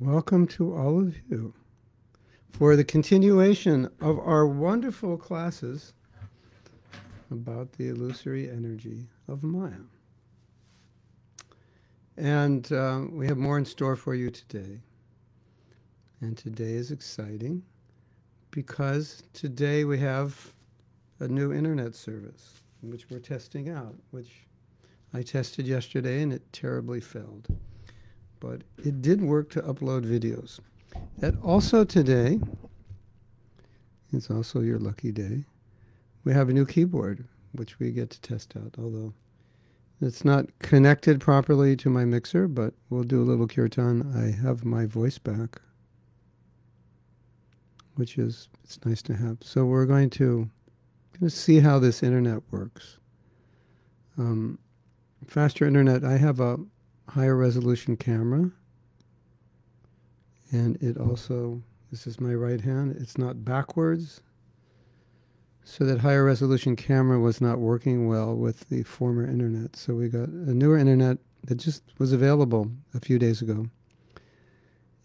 welcome to all of you for the continuation of our wonderful classes about the illusory energy of Maya. And uh, we have more in store for you today. And today is exciting because today we have a new internet service which we're testing out, which I tested yesterday and it terribly failed. But it did work to upload videos. And also today, it's also your lucky day, we have a new keyboard which we get to test out, although it's not connected properly to my mixer, but we'll do a little kirtan. I have my voice back, which is it's nice to have. So we're going to, going to see how this internet works. Um, faster internet. I have a higher resolution camera, and it also this is my right hand. It's not backwards. So that higher resolution camera was not working well with the former internet. So we got a newer internet that just was available a few days ago.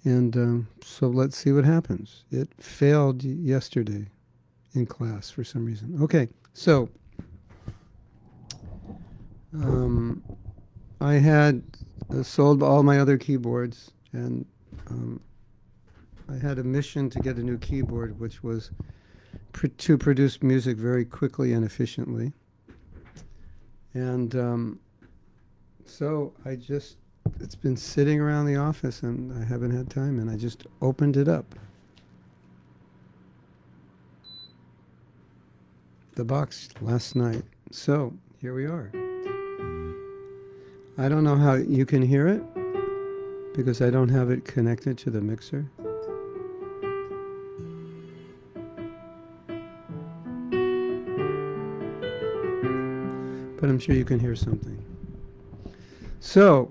And um, so let's see what happens. It failed yesterday in class for some reason. Okay, so um, I had sold all my other keyboards, and um, I had a mission to get a new keyboard, which was pr- to produce music very quickly and efficiently. And um, so I just, it's been sitting around the office and I haven't had time, and I just opened it up. The box last night. So here we are. I don't know how you can hear it because I don't have it connected to the mixer. but I'm sure you can hear something. So,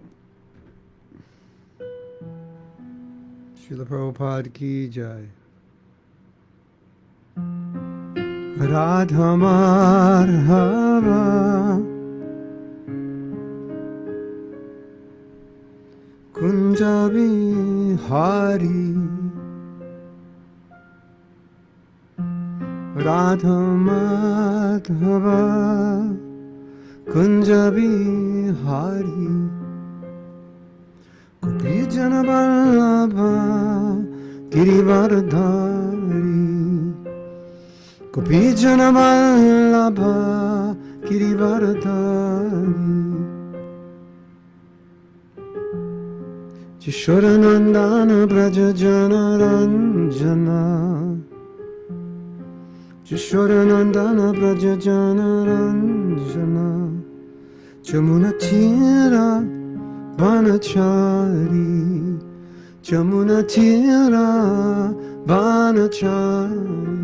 Srila Prabhupada ki jai. Radha Madhava चाबी हारी। राधा माधवा कुंज बिहारी कुटी जन बल्लभा गिरिवरधारी कुपी जन बल्लभा Girivardhari किशोरानन्दान Braj जनरञ्जन किशोरानन्दान Braj जनरञ्जन चमुनचिरा बाणचारी चमुनचिरा बाणचारी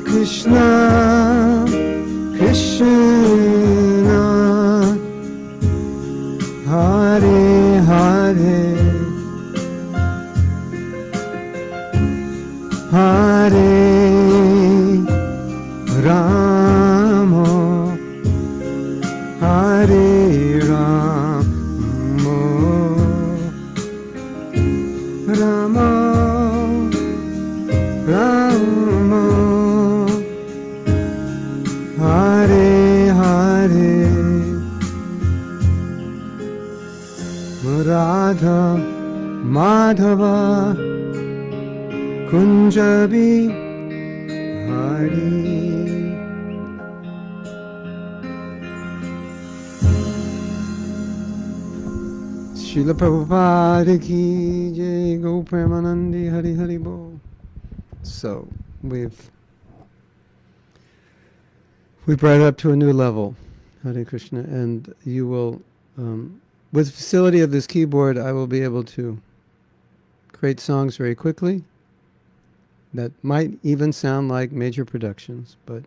Krishna Krishna we brought it up to a new level, Hare Krishna, and you will, um, with the facility of this keyboard, I will be able to create songs very quickly that might even sound like major productions, but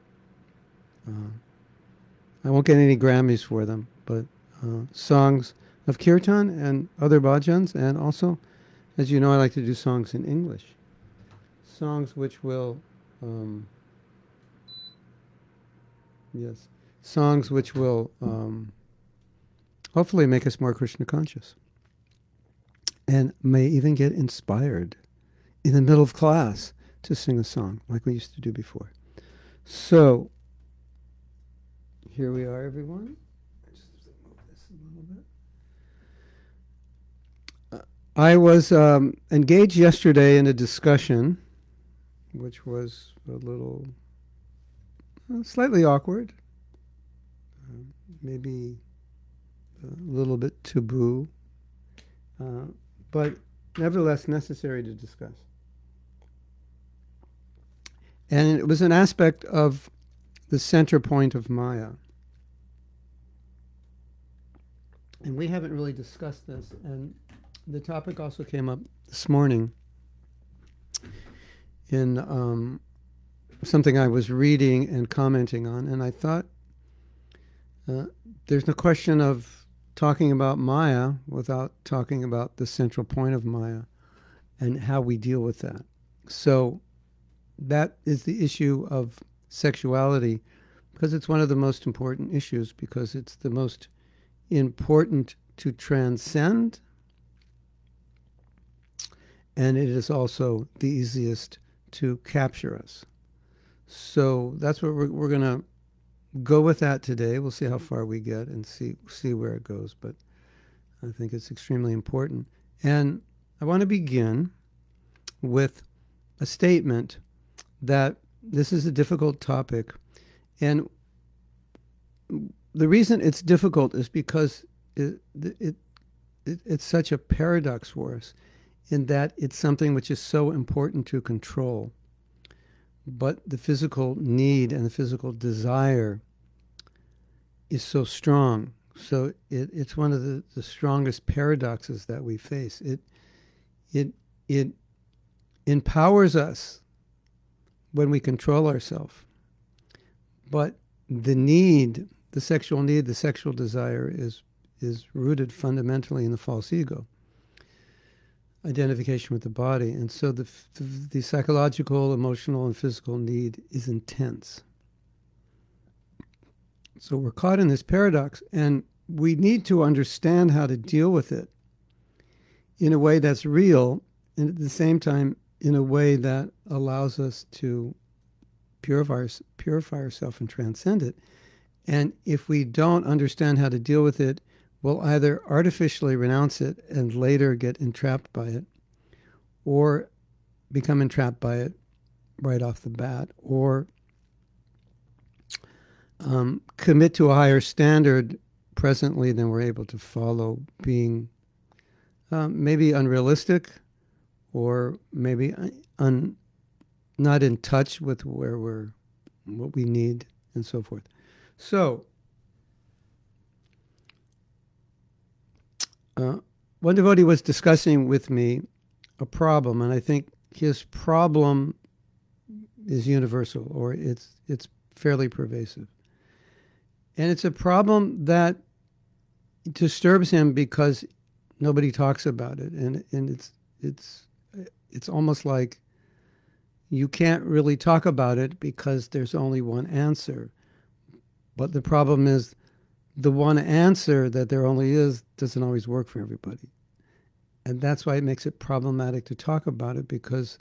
uh, I won't get any Grammys for them. But uh, songs of kirtan and other bhajans, and also, as you know, I like to do songs in English. Songs which will, um, yes, songs which will um, hopefully make us more Krishna conscious, and may even get inspired in the middle of class to sing a song like we used to do before. So, here we are, everyone. I was um, engaged yesterday in a discussion, which was a little slightly awkward, uh, maybe a little bit taboo, uh, but nevertheless necessary to discuss. And it was an aspect of the center point of Maya. And we haven't really discussed this, and the topic also came up this morning in um, something I was reading and commenting on, and I thought uh, there's no question of talking about Maya without talking about the central point of Maya and how we deal with that. So that is the issue of sexuality because it's one of the most important issues because it's the most important to transcend and it is also the easiest to capture us. So that's what we're, we're going to go with that today. We'll see how mm-hmm. far we get and see see where it goes, but I think it's extremely important. And I want to begin with a statement that this is a difficult topic. And the reason it's difficult is because it, it, it, it's such a paradox for us in that it's something which is so important to control. But the physical need and the physical desire is so strong. So it, it's one of the, the strongest paradoxes that we face. It, it, it empowers us when we control ourselves. But the need, the sexual need, the sexual desire is, is rooted fundamentally in the false ego identification with the body. And so the, the psychological, emotional, and physical need is intense. So we're caught in this paradox, and we need to understand how to deal with it in a way that's real, and at the same time, in a way that allows us to purify, purify ourselves and transcend it. And if we don't understand how to deal with it, we'll either artificially renounce it and later get entrapped by it, or become entrapped by it right off the bat, or um, commit to a higher standard presently than we're able to follow, being um, maybe unrealistic or maybe un, not in touch with where we're, what we need, and so forth. So, uh, one devotee was discussing with me a problem, and I think his problem is universal or it's it's fairly pervasive. And it's a problem that disturbs him because nobody talks about it and and it's it's it's almost like you can't really talk about it because there's only one answer. But the problem is the one answer that there only is doesn't always work for everybody. And that's why it makes it problematic to talk about it because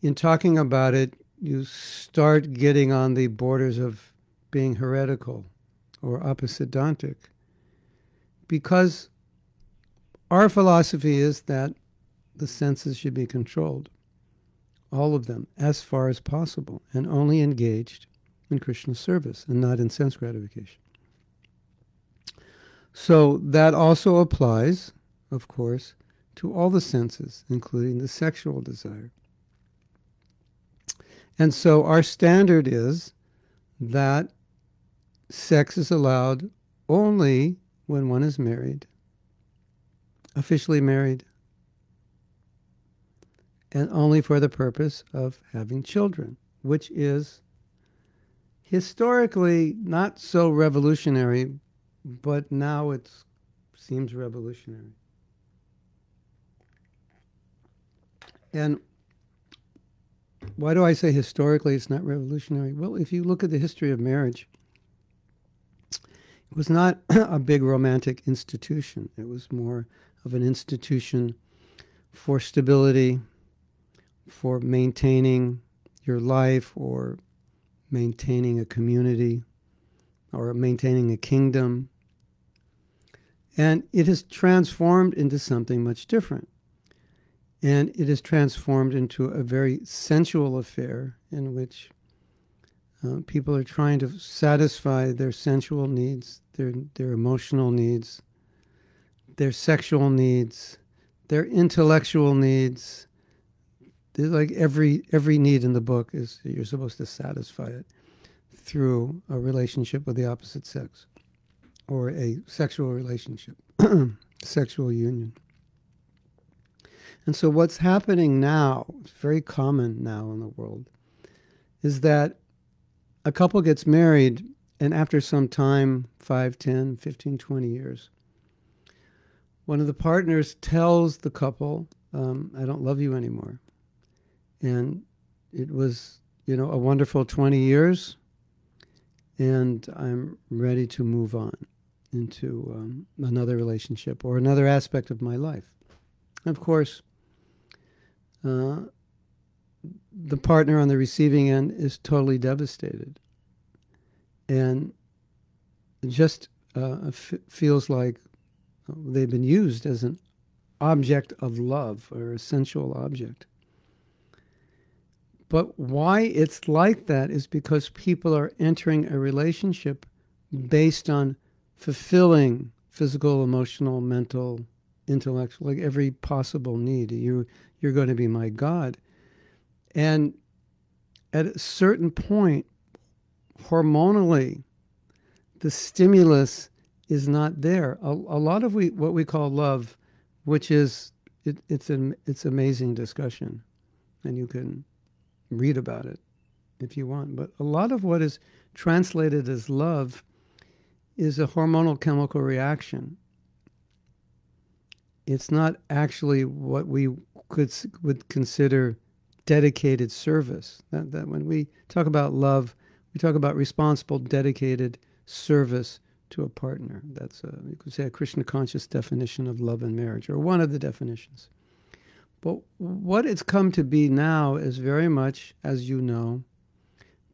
in talking about it, you start getting on the borders of being heretical or apasiddhantic. Because our philosophy is that the senses should be controlled, all of them, as far as possible, and only engaged in Krishna service and not in sense gratification. So that also applies, of course, to all the senses, including the sexual desire. And so our standard is that sex is allowed only when one is married, officially married, and only for the purpose of having children, which is historically not so revolutionary, but now it seems revolutionary. And why do I say historically it's not revolutionary? Well, if you look at the history of marriage, it was not a big romantic institution. It was more of an institution for stability, for maintaining your life or maintaining a community or maintaining a kingdom. And it has transformed into something much different. And it is transformed into a very sensual affair in which uh, people are trying to satisfy their sensual needs, their, their emotional needs, their sexual needs, their intellectual needs. They're like every every need in the book is you're supposed to satisfy it through a relationship with the opposite sex or a sexual relationship, sexual union. And so, what's happening now, it's very common now in the world, is that a couple gets married, and after some time 5, 10, 15, 20 years one of the partners tells the couple, um, I don't love you anymore. And it was, you know, a wonderful 20 years, and I'm ready to move on into um, another relationship or another aspect of my life. of course, uh, the partner on the receiving end is totally devastated and just uh, f- feels like they've been used as an object of love or a sensual object. But why it's like that is because people are entering a relationship based on fulfilling physical, emotional, mental, intellectual, like every possible need. You you're going to be my God. And at a certain point, hormonally, the stimulus is not there. A, a lot of we what we call love, which is it, it's an it's amazing discussion, and you can read about it if you want. But a lot of what is translated as love is a hormonal chemical reaction. It's not actually what we could would consider dedicated service. That, that when we talk about love, we talk about responsible, dedicated service to a partner. That's a, you could say a Krishna conscious definition of love and marriage, or one of the definitions. But what it's come to be now is very much, as you know,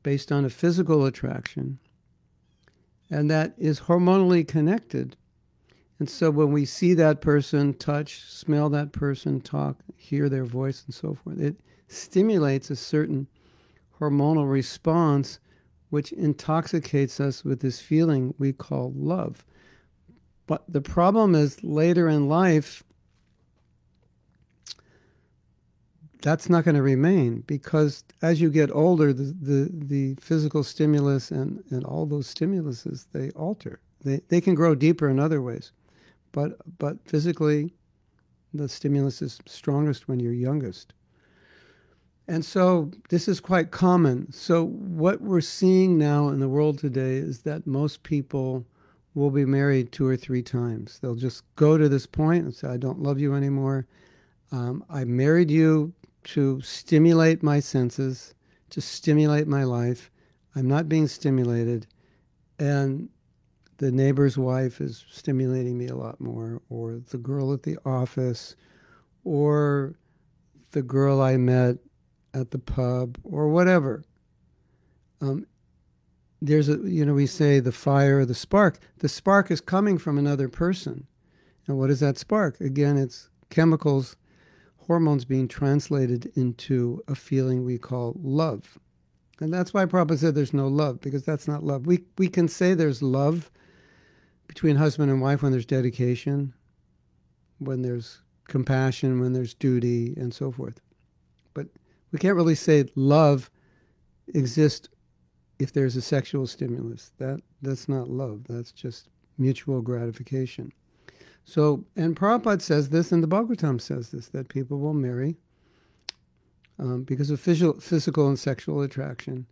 based on a physical attraction, and that is hormonally connected. And so when we see that person, touch, smell that person, talk, hear their voice, and so forth, it stimulates a certain hormonal response which intoxicates us with this feeling we call love. But the problem is later in life, that's not going to remain because as you get older, the, the, the physical stimulus and, and all those stimuluses, they alter. They, they can grow deeper in other ways. But, but physically, the stimulus is strongest when you're youngest. And so this is quite common. So, what we're seeing now in the world today is that most people will be married two or three times. They'll just go to this point and say, I don't love you anymore. Um, I married you to stimulate my senses, to stimulate my life. I'm not being stimulated. And the neighbor's wife is stimulating me a lot more, or the girl at the office, or the girl I met at the pub or whatever. Um, there's a, you know, we say the fire the spark. The spark is coming from another person. And what is that spark? Again, it's chemicals, hormones being translated into a feeling we call love. And that's why Prabhupada said there's no love, because that's not love. We, we can say there's love between husband and wife when there's dedication, when there's compassion, when there's duty, and so forth But we can't really say love exists if there's a sexual stimulus. That that's not love. That's just mutual gratification. So, and Prabhupada says this, and the Bhagavatam says this, that people will marry um, because of physical, physical and sexual attraction,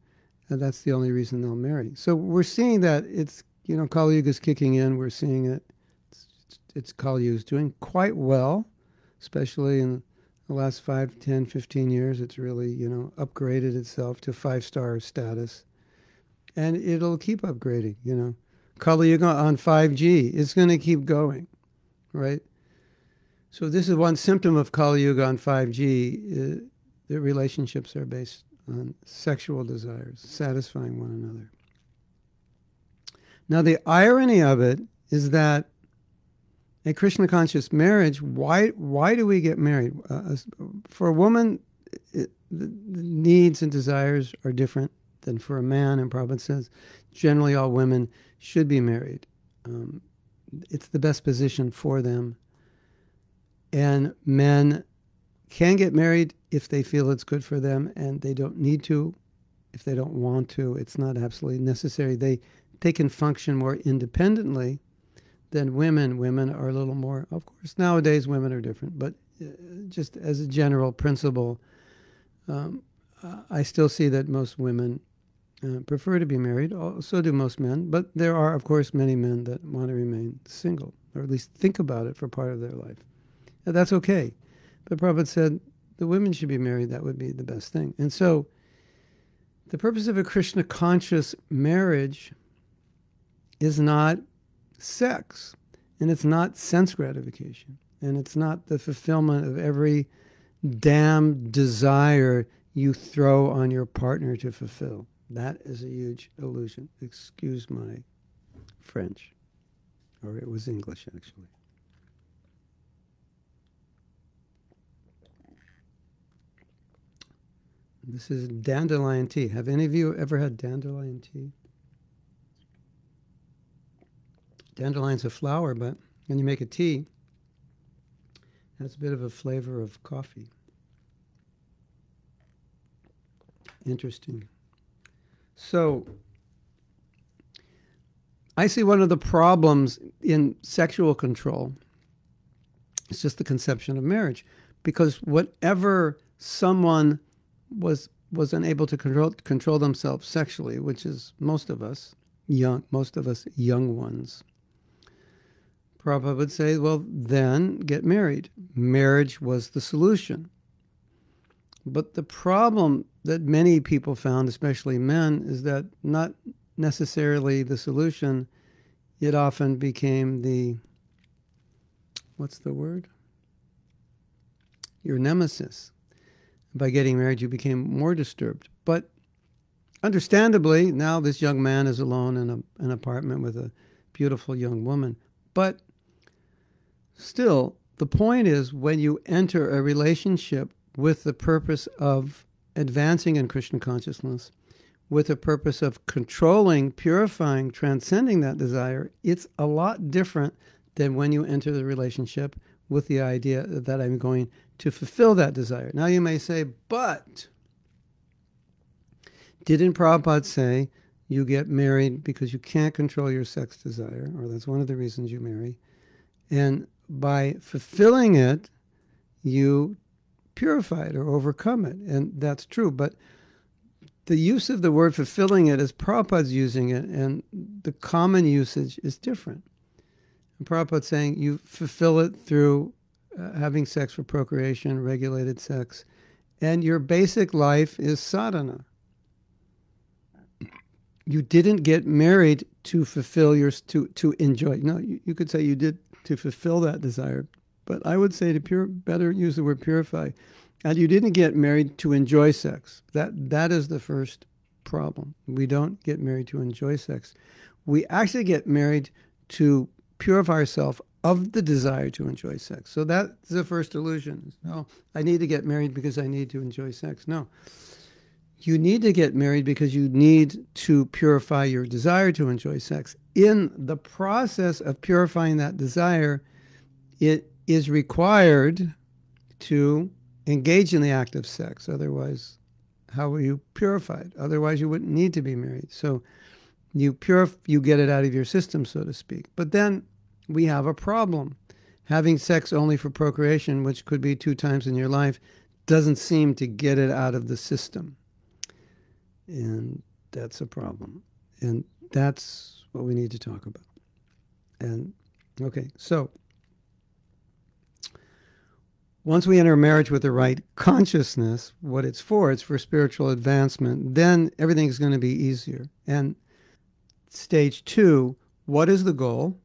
and that's the only reason they'll marry. So we're seeing that it's, you know, Kali is kicking in. We're seeing it. It's, it's Kali is doing quite well, especially in the last 5, 10, 15 years, it's really, you know, upgraded itself to five star status. And it'll keep upgrading, you know. Kali Yuga on 5G, it's going to keep going, right? So this is one symptom of Kali Yuga on 5G. Uh, the relationships are based on sexual desires, satisfying one another. Now, the irony of it is that a Krishna conscious marriage, why why do we get married? Uh, for a woman, it, the, the, needs and desires are different than for a man. And Prabhupada says, generally, all women should be married. Um, it's the best position for them. And men can get married if they feel it's good for them, and they don't need to if they don't want to. It's not absolutely necessary. They they can function more independently than women. Women are a little more, of course, nowadays women are different, but uh, just as a general principle, um, I still see that most women uh, prefer to be married. So do most men, but there are, of course, many men that want to remain single, or at least think about it for part of their life. And that's okay. But Prabhupad said the women should be married. That would be the best thing. And so, the purpose of a Krishna conscious marriage is not sex. And it's not sense gratification. And it's not the fulfillment of every damn desire you throw on your partner to fulfill. That is a huge illusion. Excuse my French. Or it was English, actually. This is dandelion tea. Have any of you ever had dandelion tea? Dandelion's a flower, but when you make a tea, it has a bit of a flavor of coffee. Interesting. So, I see one of the problems in sexual control It's just the conception of marriage, because whatever someone was was unable to control control themselves sexually, which is most of us young, most of us young ones. Prabhupada would say, well, then get married. Marriage was the solution. But the problem that many people found, especially men, is that not necessarily the solution, it often became the what's the word? Your nemesis. By getting married, you became more disturbed. But understandably, now this young man is alone in a, an apartment with a beautiful young woman. But still, the point is when you enter a relationship with the purpose of advancing in Krishna consciousness, with the purpose of controlling, purifying, transcending that desire, it's a lot different than when you enter the relationship with the idea that I'm going to fulfill that desire. Now you may say, but didn't Prabhupada say you get married because you can't control your sex desire, or that's one of the reasons you marry, and by fulfilling it, you purify it or overcome it. And that's true. But the use of the word fulfilling it as Prabhupada's using it, and the common usage is different. And Prabhupada's saying you fulfill it through uh, having sex for procreation, regulated sex, and your basic life is sadhana. You didn't get married to fulfill your to to enjoy. No, you, you could say you did to fulfill that desire, but I would say to pure, better use the word purify. And you didn't get married to enjoy sex. That that is the first problem. We don't get married to enjoy sex. We actually get married to purify ourselves of the desire to enjoy sex. So that's the first illusion. No, I need to get married because I need to enjoy sex. No. You need to get married because you need to purify your desire to enjoy sex. In the process of purifying that desire, it is required to engage in the act of sex. Otherwise, how are you purified? Otherwise, you wouldn't need to be married. So you purif- you get it out of your system, so to speak. But then we have a problem. Having sex only for procreation, which could be two times in your life, doesn't seem to get it out of the system. And that's a problem. And that's what we need to talk about. And okay, so once we enter marriage with the right consciousness, what it's for, it's for spiritual advancement, then everything's going to be easier. And stage two, what is the goal?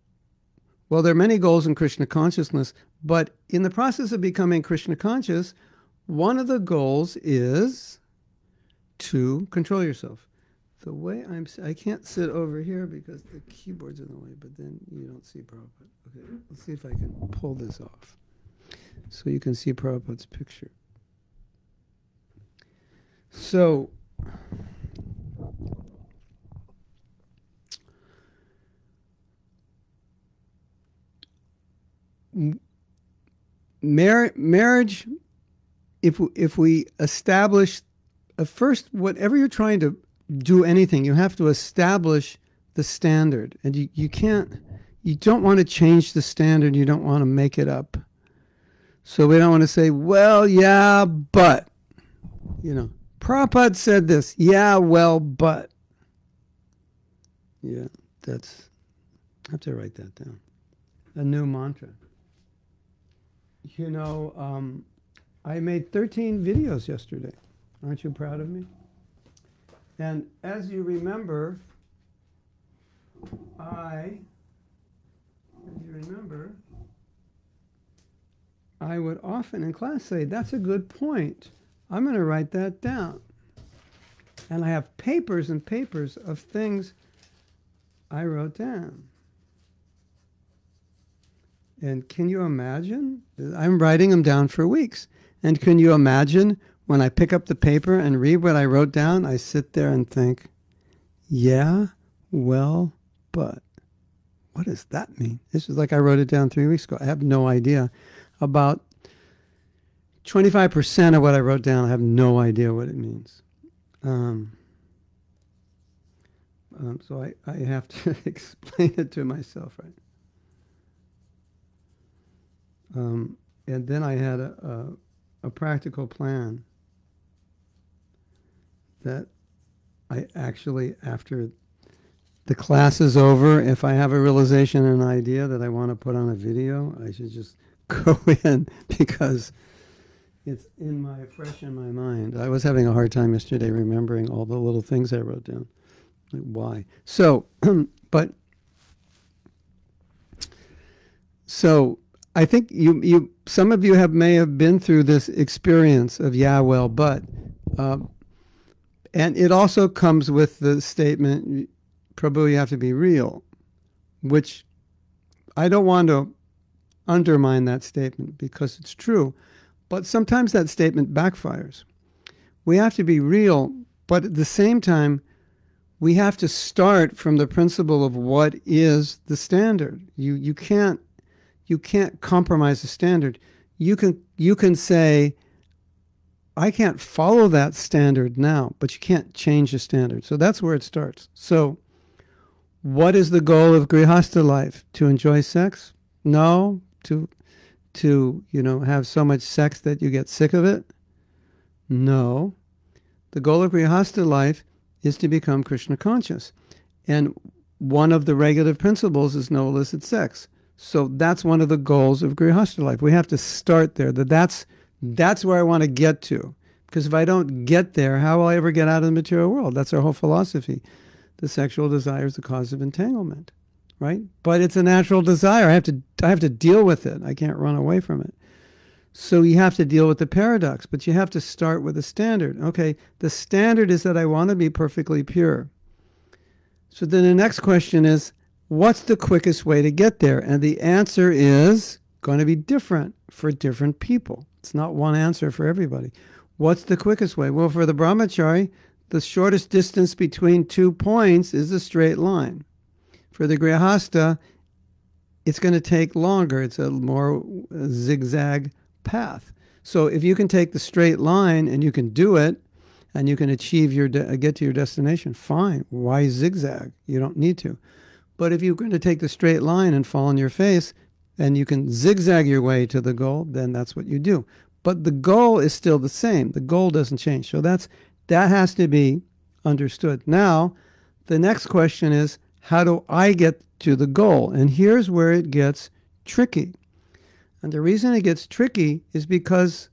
Well, there are many goals in Krishna consciousness, but in the process of becoming Krishna conscious, one of the goals is to control yourself. The way I'm, I can't sit over here because the keyboard's in the way, but then you don't see Prabhupada. Okay, let's see if I can pull this off so you can see Prabhupada's picture. So, mar- marriage, if we, if we establish uh, first, whatever you're trying to do anything, you have to establish the standard, and you, you can't, you don't want to change the standard. You don't want to make it up. So we don't want to say, well, yeah, but, you know, Prabhupada said this. Yeah, well, but. Yeah, that's, I have to write that down. A new mantra. You know, um, I made 13 videos yesterday. Aren't you proud of me? And as you remember, I, as you remember, I would often in class say, That's a good point. I'm going to write that down. And I have papers and papers of things I wrote down. And can you imagine? I'm writing them down for weeks. And can you imagine when I pick up the paper and read what I wrote down, I sit there and think, yeah, well, but what does that mean? This is like I wrote it down three weeks ago. I have no idea. About 25% of what I wrote down, I have no idea what it means. Um, um, so I, I have to explain it to myself, right? Um, and then I had a, a, a practical plan that I actually, after the class is over, if I have a realization and an idea that I want to put on a video, I should just go in because it's in my fresh in my mind. I was having a hard time yesterday remembering all the little things I wrote down. Like why? So, but so I think you you some of you have may have been through this experience of yeah well but, uh, and it also comes with the statement, Prabhu, you have to be real, which I don't want to undermine that statement because it's true. But sometimes that statement backfires. We have to be real, but at the same time, we have to start from the principle of what is the standard. You you can't you can't compromise the standard. You can you can say I can't follow that standard now, but you can't change the standard. So that's where it starts. So what is the goal of grihasta life? To enjoy sex? No, to to, you know, have so much sex that you get sick of it? No. The goal of Grihastha life is to become Krishna conscious. And one of the regulative principles is no illicit sex. So that's one of the goals of Grihastha life. We have to start there. That that's that's where I want to get to. Because if I don't get there, how will I ever get out of the material world? That's our whole philosophy. The sexual desire is the cause of entanglement right? But it's a natural desire. I have to I have to deal with it. I can't run away from it. So you have to deal with the paradox, but you have to start with a standard. Okay, the standard is that I want to be perfectly pure. So then the next question is what's the quickest way to get there? And the answer is going to be different for different people. It's not one answer for everybody. What's the quickest way? Well, for the brahmachari, the shortest distance between two points is a straight line. For the Grihasta, it's going to take longer. It's a more zigzag path. So if you can take the straight line and you can do it, and you can achieve your de- get to your destination, fine. Why zigzag? You don't need to. But if you're going to take the straight line and fall on your face, and you can zigzag your way to the goal, then that's what you do. But the goal is still the same. The goal doesn't change. So that's that has to be understood. Now, the next question is how do I get to the goal? And here's where it gets tricky. And the reason it gets tricky is because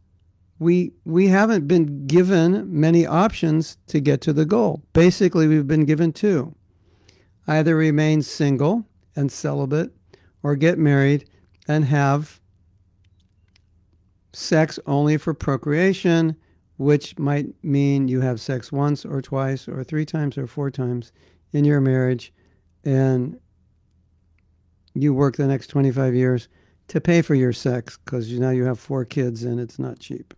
we we haven't been given many options to get to the goal. Basically, we've been given two. Either remain single and celibate or get married and have sex only for procreation, which might mean you have sex once or twice or three times or four times in your marriage and you work the next 25 years to pay for your sex because you, now you have four kids and it's not cheap.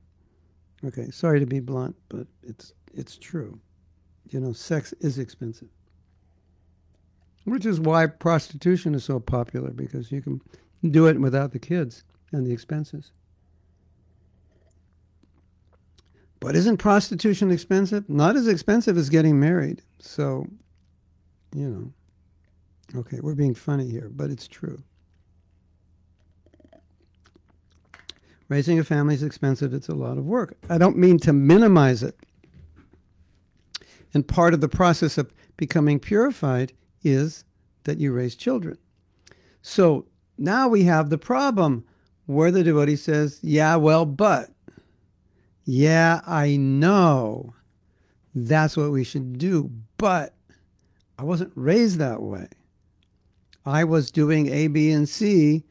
Okay, sorry to be blunt, but it's it's true. You know, sex is expensive. Which is why prostitution is so popular because you can do it without the kids and the expenses. But isn't prostitution expensive? Not as expensive as getting married. So, you know. Okay, we're being funny here, but it's true. Raising a family is expensive, it's a lot of work. I don't mean to minimize it. And part of the process of becoming purified is that you raise children. So now we have the problem where the devotee says, Yeah, well, but. Yeah, I know that's what we should do, but I wasn't raised that way. I was doing A, B, and C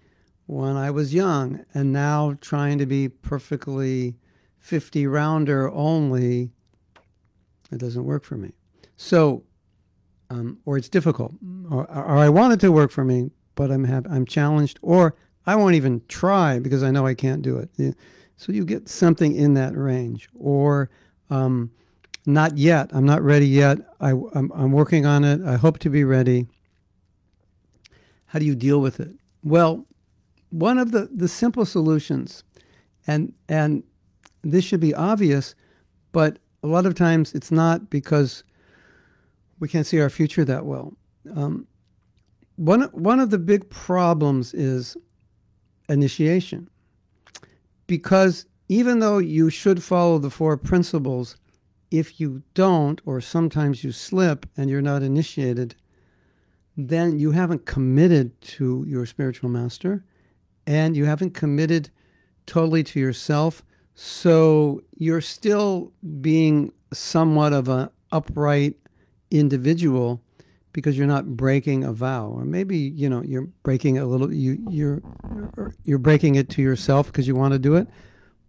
when I was young, and now trying to be perfectly 50 rounder only, it doesn't work for me. So, um, or it's difficult, or, or I want it to work for me, but I'm I'm challenged, or I won't even try because I know I can't do it. So you get something in that range. Or um, not yet. I'm not ready yet. I, I'm, I'm working on it. I hope to be ready. How do you deal with it? Well, one of the, the simple solutions, and, and this should be obvious, but a lot of times it's not because we can't see our future that well. Um, one, one of the big problems is initiation. Because even though you should follow the four principles, if you don't, or sometimes you slip and you're not initiated, then you haven't committed to your spiritual master and you haven't committed totally to yourself. So you're still being somewhat of an upright individual because you're not breaking a vow. Or maybe you know you're breaking a little you you're you're breaking it to yourself because you want to do it.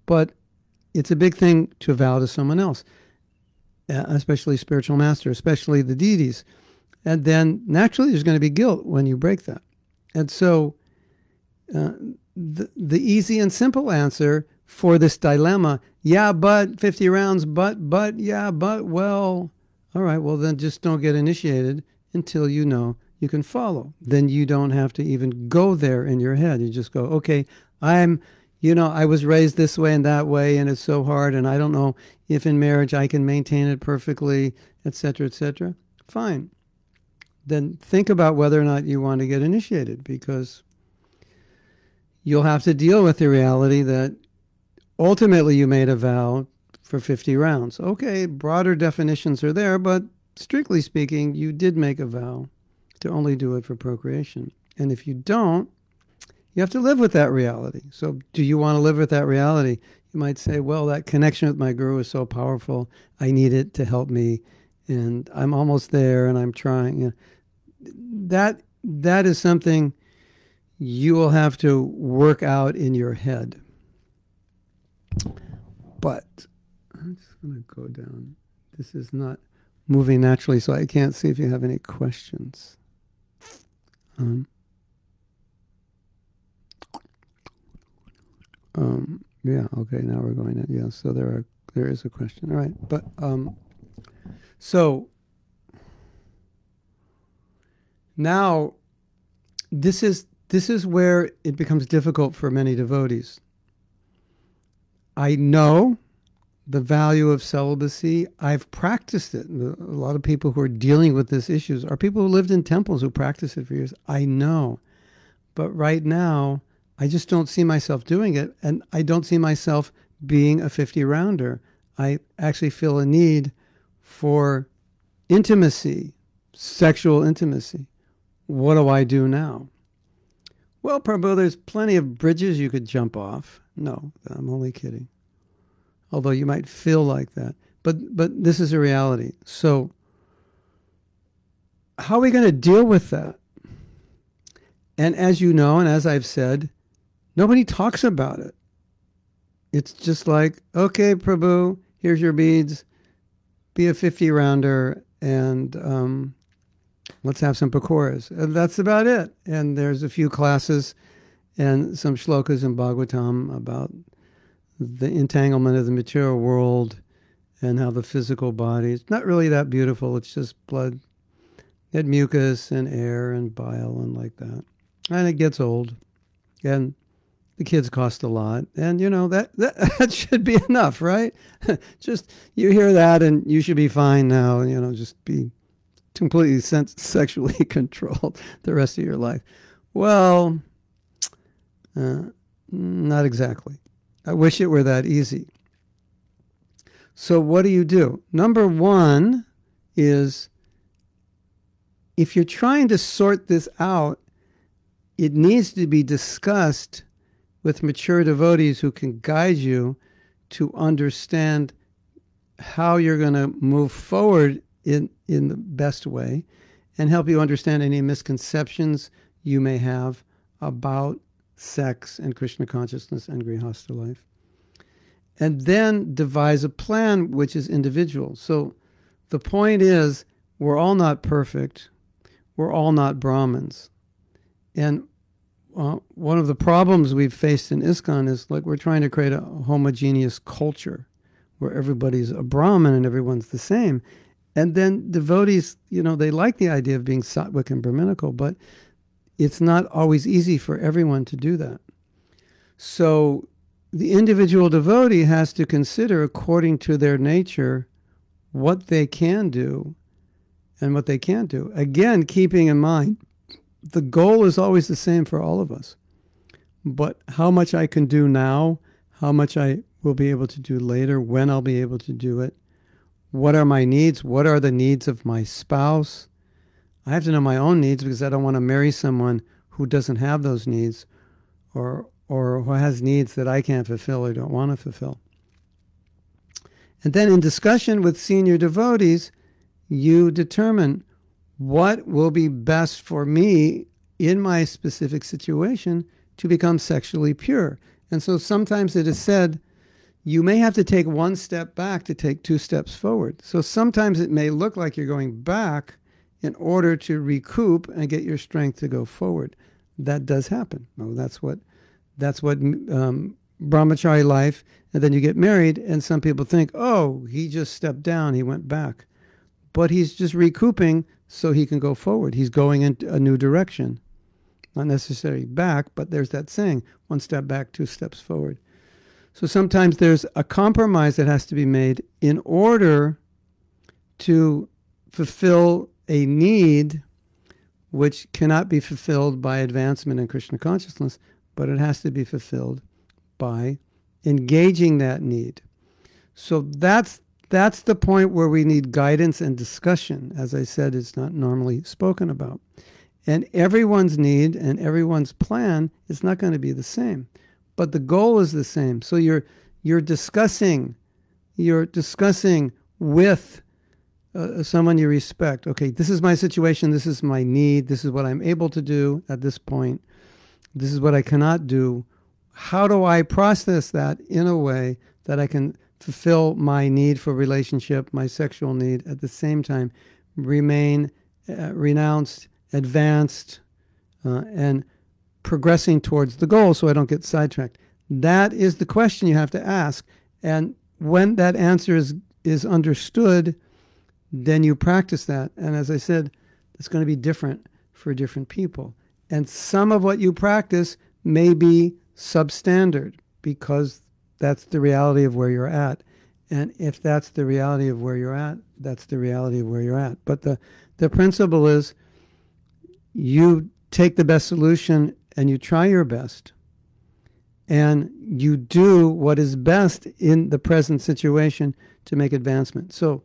But it's a big thing to vow to someone else especially spiritual master especially the deities and then naturally there's going to be guilt when you break that and so uh, the, the easy and simple answer for this dilemma yeah but 50 rounds but but yeah but well all right well then just don't get initiated until you know you can follow. Then you don't have to even go there in your head. You just go, okay, I'm, you know, I was raised this way and that way, and it's so hard, and I don't know if in marriage I can maintain it perfectly, etc., etc. Fine. Then think about whether or not you want to get initiated because you'll have to deal with the reality that ultimately you made a vow for 50 rounds. Okay, broader definitions are there, but strictly speaking, you did make a vow to only do it for procreation. And if you don't, you have to live with that reality. So, do you want to live with that reality? You might say, well, that connection with my guru is so powerful. I need it to help me. And I'm almost there and I'm trying. That, that is something you will have to work out in your head. But I'm just going to go down. This is not moving naturally, so I can't see if you have any questions. Um, um, yeah, okay, now we're going to, yeah, so there are, there is a question. All right, but, um, so now this is, this is where it becomes difficult for many devotees. I know the value of celibacy. I've practiced it. A lot of people who are dealing with this issues are people who lived in temples who practiced it for years. I know. But right now, I just don't see myself doing it. And I don't see myself being a 50 rounder. I actually feel a need for intimacy, sexual intimacy. What do I do now? Well, Prabhu, there's plenty of bridges you could jump off. No, I'm only kidding although you might feel like that. But but this is a reality. So how are we going to deal with that? And as you know, and as I've said, nobody talks about it. It's just like, okay, Prabhu, here's your beads, be a 50 rounder, and um, let's have some pakoras. And that's about it. And there's a few classes and some shlokas in Bhagavatam about the entanglement of the material world and how the physical body is not really that beautiful. It's just blood, and mucus and air and bile and like that. And it gets old. And the kids cost a lot. And, you know, that, that, that should be enough, right? just you hear that and you should be fine now. You know, just be completely sexually controlled the rest of your life. Well, uh, not exactly. I wish it were that easy. So, what do you do? Number one is if you're trying to sort this out, it needs to be discussed with mature devotees who can guide you to understand how you're going to move forward in, in the best way and help you understand any misconceptions you may have about sex, and Krishna consciousness and Grihastha life. And then devise a plan which is individual. So the point is, we're all not perfect. We're all not Brahmins. And uh, one of the problems we've faced in ISKCON is like we're trying to create a homogeneous culture where everybody's a Brahmin and everyone's the same. And then devotees, you know, they like the idea of being sattvic and brahminical, but it's not always easy for everyone to do that. So the individual devotee has to consider, according to their nature, what they can do and what they can't do. Again, keeping in mind, the goal is always the same for all of us. But how much I can do now, how much I will be able to do later, when I'll be able to do it, what are my needs, what are the needs of my spouse. I have to know my own needs because I don't want to marry someone who doesn't have those needs or or who has needs that I can't fulfill or don't want to fulfill. And then in discussion with senior devotees, you determine what will be best for me in my specific situation to become sexually pure. And so sometimes it is said you may have to take one step back to take two steps forward. So sometimes it may look like you're going back in order to recoup and get your strength to go forward. That does happen. Oh, that's what that's what um, brahmachari life. And then you get married, and some people think, oh, he just stepped down, he went back, but he's just recouping so he can go forward. He's going in a new direction, not necessarily back, but there's that saying: one step back, two steps forward. So sometimes there's a compromise that has to be made in order to fulfill a need which cannot be fulfilled by advancement in Krishna consciousness, but it has to be fulfilled by engaging that need. So that's that's the point where we need guidance and discussion. As I said, it's not normally spoken about. And everyone's need and everyone's plan is not going to be the same. But the goal is the same. So you're you're discussing you're discussing with uh, someone you respect. Okay, this is my situation, this is my need, this is what I'm able to do at this point. This is what I cannot do. How do I process that in a way that I can fulfill my need for relationship, my sexual need, at the same time remain uh, renounced, advanced, uh, and progressing towards the goal so I don't get sidetracked? That is the question you have to ask. And when that answer is, is understood, then you practice that. And as I said, it's going to be different for different people. And some of what you practice may be substandard because that's the reality of where you're at. And if that's the reality of where you're at, that's the reality of where you're at. But the, the principle is you take the best solution and you try your best. And you do what is best in the present situation to make advancement. So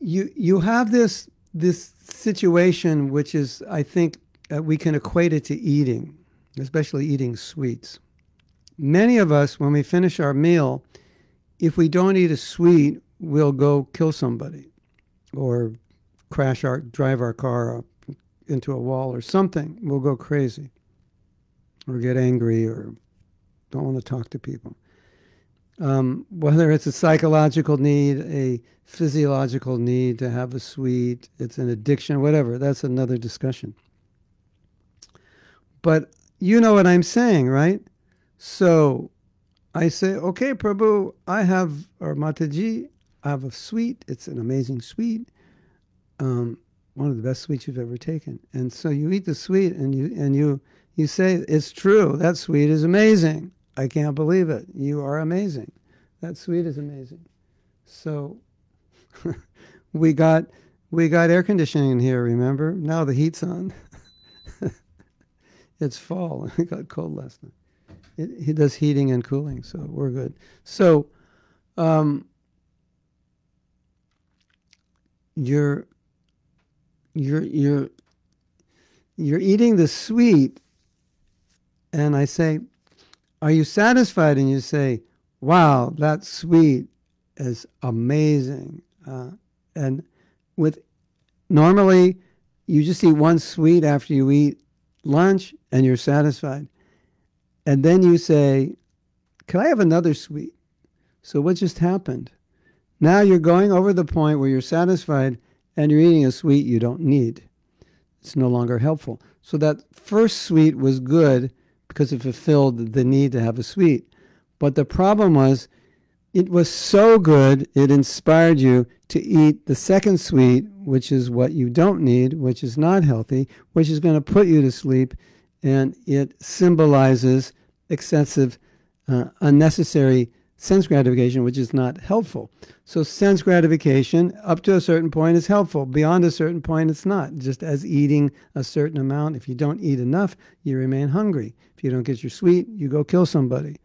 you you have this this situation, which is, I think, uh, we can equate it to eating, especially eating sweets. Many of us, when we finish our meal, if we don't eat a sweet, we'll go kill somebody or crash our, drive our car up into a wall or something. We'll go crazy or get angry or don't want to talk to people um, whether it's a psychological need, a physiological need to have a sweet, it's an addiction, whatever, that's another discussion. But you know what I'm saying, right? So I say, okay, Prabhu, I have, or Mataji, I have a sweet. It's an amazing sweet. Um, one of the best sweets you've ever taken. And so you eat the sweet and you and you you say, It's true, that sweet is amazing. I can't believe it. You are amazing. That sweet is amazing. So we got we got air conditioning in here, remember? Now the heat's on. it's fall. It got cold last night. It, he does heating and cooling, so we're good. So um, you're you're you're you're eating the sweet and I say, are you satisfied? And you say, wow, that sweet is amazing. Uh, and with normally, you just eat one sweet after you eat lunch and you're satisfied. And then you say, Can I have another sweet? So, what just happened? Now you're going over the point where you're satisfied and you're eating a sweet you don't need. it's no longer helpful. So that first sweet was good because it fulfilled the need to have a sweet. But the problem was it was so good, it inspired you to eat the second sweet, which is what you don't need, which is not healthy, which is going to put you to sleep. And it symbolizes excessive, uh, unnecessary sense gratification, which is not helpful. So, sense gratification up to a certain point is helpful. Beyond a certain point, it's not. Just as eating a certain amount, if you don't eat enough, you remain hungry. If you don't get your sweet, you go kill somebody.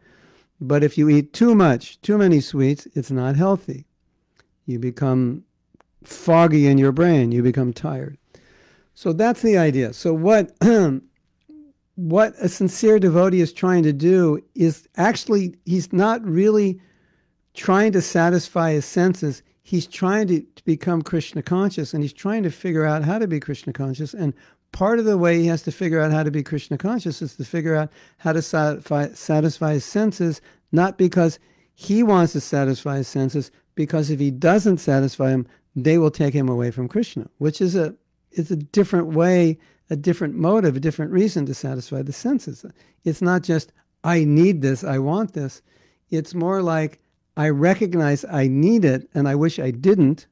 But if you eat too much, too many sweets, it's not healthy. You become foggy in your brain, you become tired. So that's the idea. So what what a sincere devotee is trying to do is actually he's not really trying to satisfy his senses. He's trying to, to become Krishna conscious and he's trying to figure out how to be Krishna conscious. And part of the way he has to figure out how to be Krishna conscious is to figure out how to satisfy, satisfy his senses, not because he wants to satisfy his senses, because if he doesn't satisfy them, they will take him away from Krishna, which is a is a different way, a different motive, a different reason to satisfy the senses. It's not just I need this, I want this. It's more like I recognize I need it and I wish I didn't,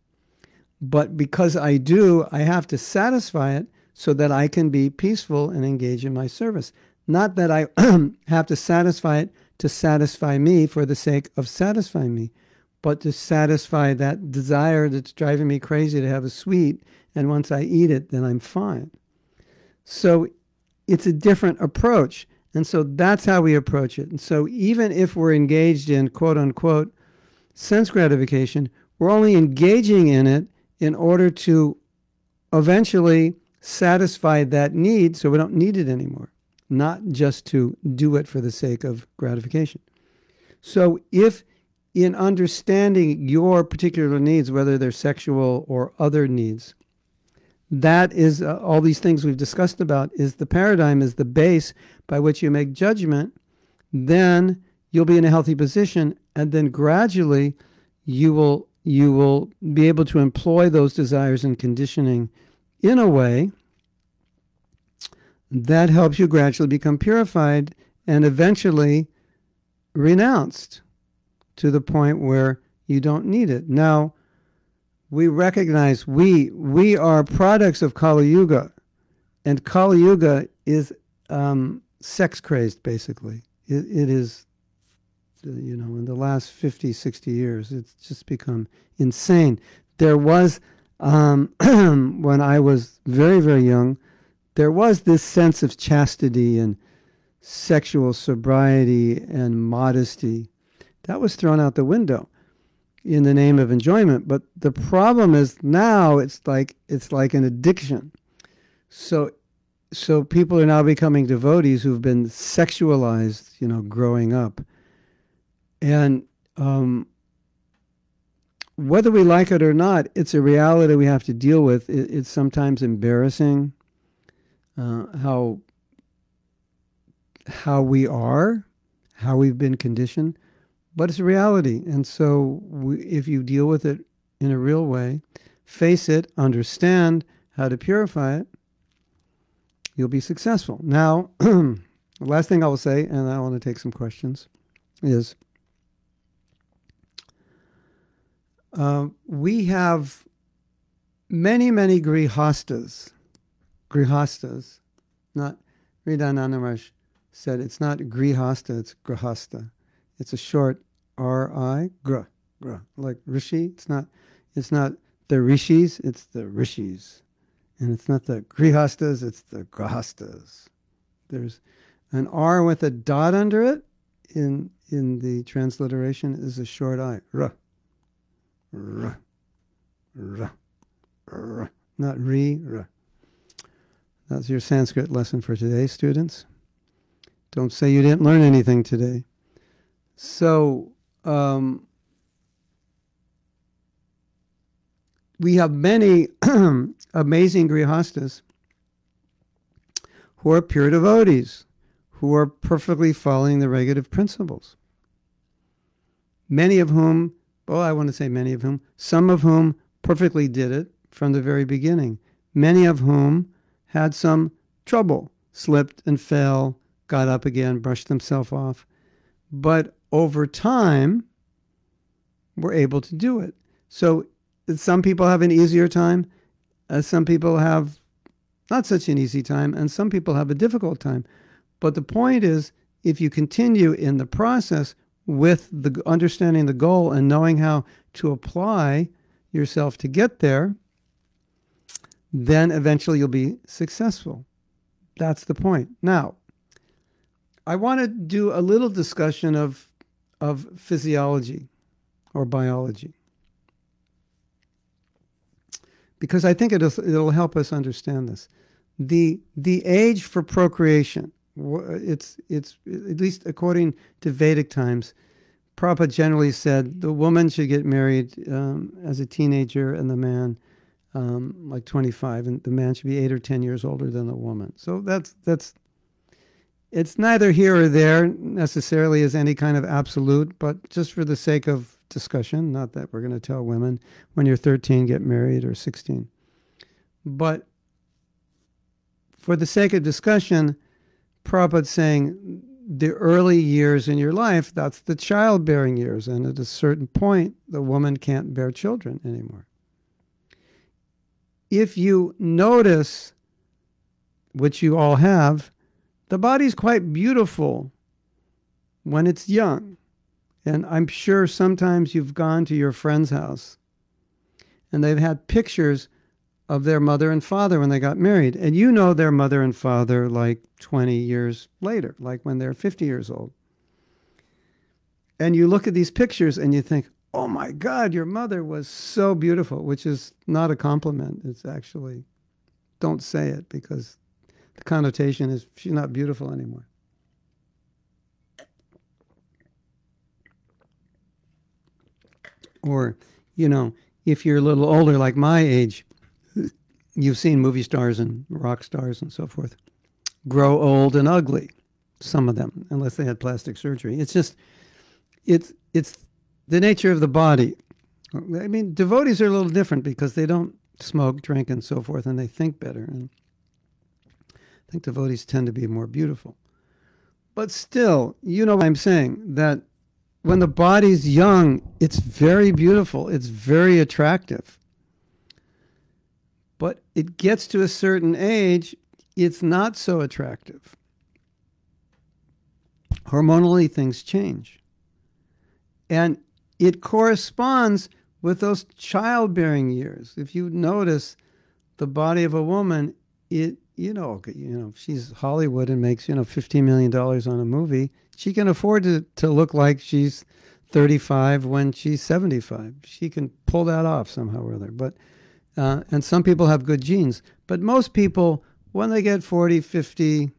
but because I do, I have to satisfy it so that I can be peaceful and engage in my service. Not that I have to satisfy it to satisfy me for the sake of satisfying me, but to satisfy that desire that's driving me crazy to have a sweet. And once I eat it, then I'm fine. So it's a different approach. And so that's how we approach it. And so even if we're engaged in quote unquote sense gratification, we're only engaging in it in order to eventually satisfy that need so we don't need it anymore, not just to do it for the sake of gratification. So, if in understanding your particular needs, whether they're sexual or other needs, that is uh, all these things we've discussed about is the paradigm is the base by which you make judgment then you'll be in a healthy position and then gradually you will you will be able to employ those desires and conditioning in a way that helps you gradually become purified and eventually renounced to the point where you don't need it. Now, we recognize we we are products of Kali Yuga, and Kali Yuga is um, sex crazed. Basically, it, it is. You know, in the last 50, 60 years, it's just become insane. There was um, when I was very, very young, there was this sense of chastity and sexual sobriety and modesty. That was thrown out the window in the name of enjoyment. But the problem is now it's like it's like an addiction. So so people are now becoming devotees who've been sexualized, you know, growing up. And um, whether we like it or not, it's a reality we have to deal with. It, it's sometimes embarrassing uh, how how we are, how we've been conditioned, but it's reality. And so, we, if you deal with it in a real way, face it, understand how to purify it, you'll be successful. Now, the last thing I will say, and I want to take some questions, is Uh, we have many, many grihastas. Grihastas. Not Ridananamash said it's not grihasta, it's grihasta. It's a short R-I, gra, gra. Like rishi, it's not, it's not the rishis, it's the rishis. And it's not the grihastas, it's the grahastas. There's an R with a dot under it in in the transliteration is a short I. Ra. R, r, r, not re, r. That's your Sanskrit lesson for today, students. Don't say you didn't learn anything today. So, um, we have many amazing grihastas who are pure devotees, who are perfectly following the regulative principles. Many of whom well, I want to say many of whom, some of whom perfectly did it from the very beginning, many of whom had some trouble, slipped and fell, got up again, brushed himself off. But over time, we're able to do it. So some people have an easier time, uh, some people have not such an easy time, and some people have a difficult time. But the point is, if you continue in the process with the understanding the goal and knowing how to apply yourself to get there, then eventually you'll be successful. That's the point. Now, I want to do a little discussion of, of physiology or biology because I think it'll, it'll help us understand this. The, the age for procreation, it's, it's at least according to Vedic times, Prabhupada generally said the woman should get married um, as a teenager and the man um, like 25, and the man should be eight or 10 years older than the woman. So that's, that's, it's neither here or there necessarily as any kind of absolute, but just for the sake of discussion, not that we're going to tell women when you're 13 get married or 16. But for the sake of discussion, Prabhupada's saying the early years in your life, that's the childbearing years. And at a certain point, the woman can't bear children anymore. If you notice, which you all have, the body's quite beautiful when it's young. And I'm sure sometimes you've gone to your friend's house and they've had pictures of their mother and father when they got married. And you know their mother and father like 20 years later, like when they're 50 years old. And you look at these pictures and you think, oh my God, your mother was so beautiful, which is not a compliment. It's actually, don't say it because the connotation is she's not beautiful anymore. Or, you know, if you're a little older, like my age, you've seen movie stars and rock stars and so forth grow old and ugly. Some of them, unless they had plastic surgery. It's just, it's it's the nature of the body. I mean, devotees are a little different because they don't smoke, drink, and so forth, and they think better. And think devotees tend to be more beautiful. But still, you know what I'm saying that when the body's young, it's very beautiful, it's very attractive. But it gets to a certain age, it's not so attractive. Hormonally, things change. And it corresponds with those childbearing years. If you notice the body of a woman, it you know, you know, she's Hollywood and makes, you know, $15 million on a movie. She can afford to, to look like she's 35 when she's 75. She can pull that off somehow or other. But, uh, and some people have good genes. But most people, when they get 40, 50,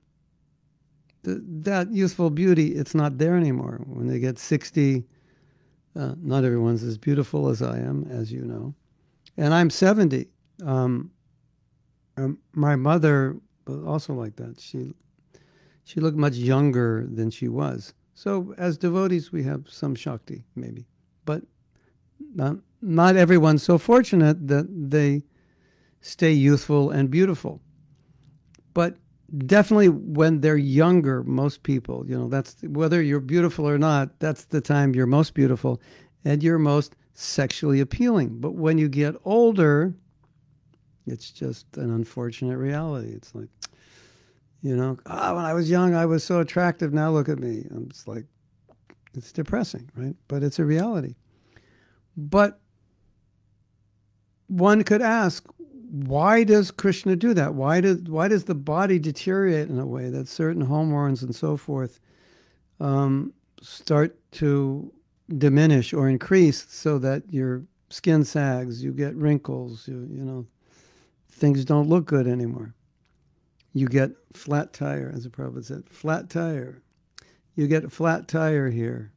that youthful beauty, it's not there anymore. When they get 60, uh, not everyone's as beautiful as I am, as you know. And I'm 70. Um, um, my mother also like that. She she looked much younger than she was. So as devotees, we have some shakti, maybe, but not not everyone's so fortunate that they stay youthful and beautiful. But definitely when they're younger, most people, you know, that's whether you're beautiful or not, that's the time you're most beautiful and you're most sexually appealing. But when you get older, it's just an unfortunate reality. It's like, you know, ah, when I was young, I was so attractive. Now look at me. It's like, it's depressing, right? But it's a reality. But one could ask, why does Krishna do that? Why does why does the body deteriorate in a way that certain hormones and so forth um, start to diminish or increase so that your skin sags, you get wrinkles, you you know, things don't look good anymore. You get flat tire, as the Prabhupada said, flat tire. You get a flat tire here.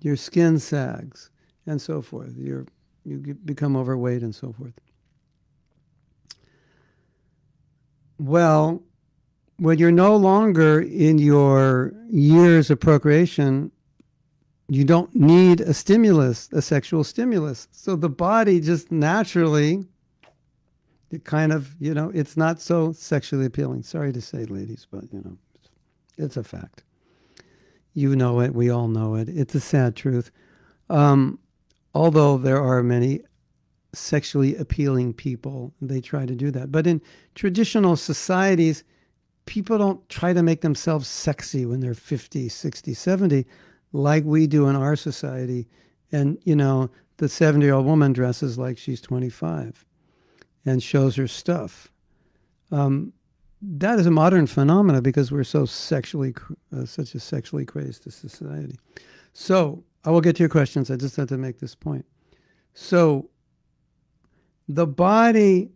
Your skin sags, and so forth. You're, you become overweight and so forth. Well, when you're no longer in your years of procreation, you don't need a stimulus, a sexual stimulus. So the body just naturally it kind of, you know, it's not so sexually appealing. Sorry to say, ladies, but, you know, it's a fact. You know it. We all know it. It's a sad truth. Um, although there are many sexually appealing people, they try to do that. But in traditional societies, people don't try to make themselves sexy when they're 50, 60, 70, like we do in our society. And, you know, the 70 year old woman dresses like she's 25 and shows her stuff. Um, that is a modern phenomenon because we're so sexually, uh, such a sexually crazed society. So I will get to your questions. I just had to make this point. So the body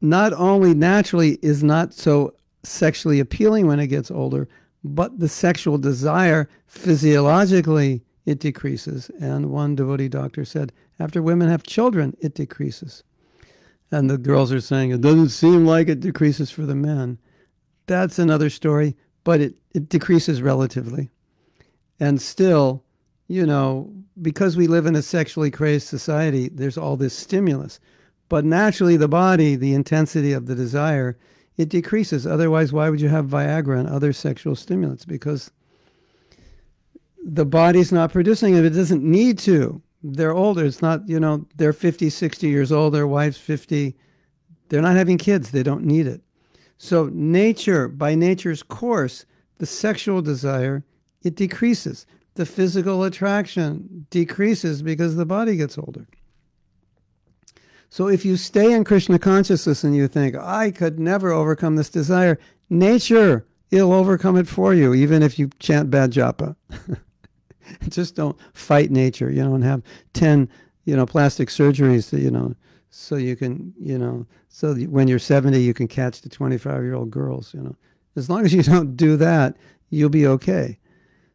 not only naturally is not so sexually appealing when it gets older, but the sexual desire physiologically it decreases. And one devotee doctor said, after women have children, it decreases. And the girls are saying it doesn't seem like it decreases for the men. That's another story, but it, it decreases relatively. And still, you know, because we live in a sexually crazed society, there's all this stimulus. But naturally, the body, the intensity of the desire, it decreases. Otherwise, why would you have Viagra and other sexual stimulants? Because the body's not producing it. It doesn't need to. They're older. It's not, you know, they're 50, 60 years old. Their wife's 50. They're not having kids. They don't need it. So, nature, by nature's course, the sexual desire, it decreases. The physical attraction decreases because the body gets older. So if you stay in Krishna consciousness and you think, I could never overcome this desire, nature, it'll overcome it for you, even if you chant bad japa. Just don't fight nature, you know, and have 10, you know, plastic surgeries, you know, so you can, you know, so when you're 70, you can catch the 25 year old girls, you know. As long as you don't do that, you'll be okay.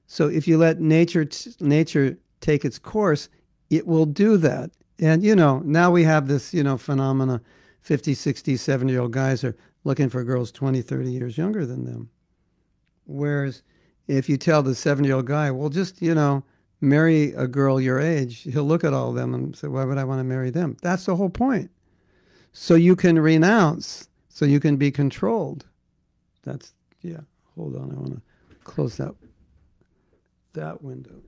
So if you let nature, nature take its course, it will do that and, you know, now we have this, you know, phenomena 50, 60, 70 year old guys are looking for girls 20, 30 years younger than them. Whereas if you tell the 70 year old guy, well, just, you know, marry a girl your age, he'll look at all of them and say, why would I want to marry them? That's the whole point. So you can renounce, so you can be controlled. That's, yeah, hold on. I want to close that, that window.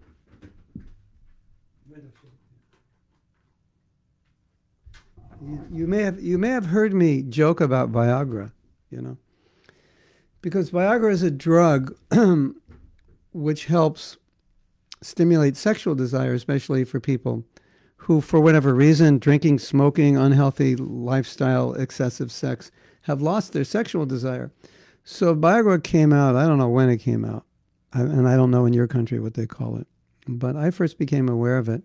You, may have you may have heard me joke about Viagra, you know, because Viagra is a drug um, which helps stimulate sexual desire, especially for people who, for whatever reason, drinking, smoking, unhealthy lifestyle, excessive sex, have lost their sexual desire. So Viagra came out. I don't know when it came out, and I don't know in your country what they call it, but I first became aware of it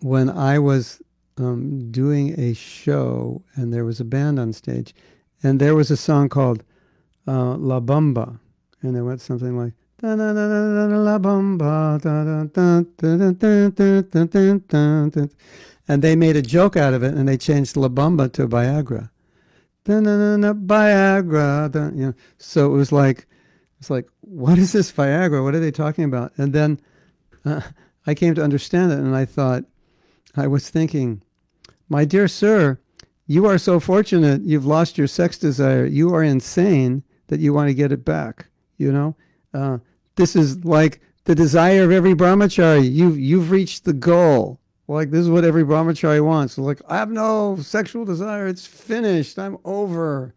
when I was um, doing a show and there was a band on stage, and there was a song called uh, La Bamba, and it went something like. And they made a joke out of it, and they changed La Bamba to Viagra. Viagra, you know. So it was like, it's like, what is this Viagra? What are they talking about? And then uh, I came to understand it, and I thought, I was thinking, my dear sir, you are so fortunate you've lost your sex desire. You are insane that you want to get it back. You know, uh, this is like the desire of every brahmachari. You've you've reached the goal. Like this is what every brahmachari wants. Like I have no sexual desire. It's finished. I'm over.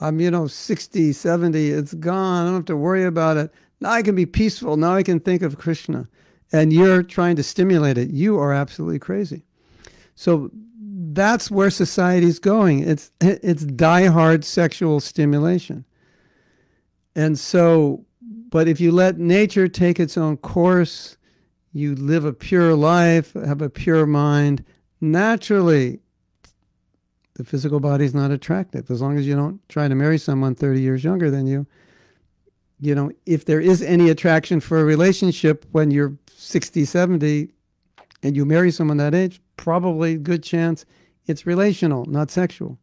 I'm you know 60, 70. It's gone. I don't have to worry about it. Now I can be peaceful. Now I can think of Krishna and you're trying to stimulate it, you are absolutely crazy. So that's where society's going. It's it's die-hard sexual stimulation. And so, but if you let nature take its own course, you live a pure life, have a pure mind, naturally the physical body is not attractive as long as you don't try to marry someone 30 years younger than you you know if there is any attraction for a relationship when you're 60, 70, and you marry someone that age, probably good chance it's relational, not sexual.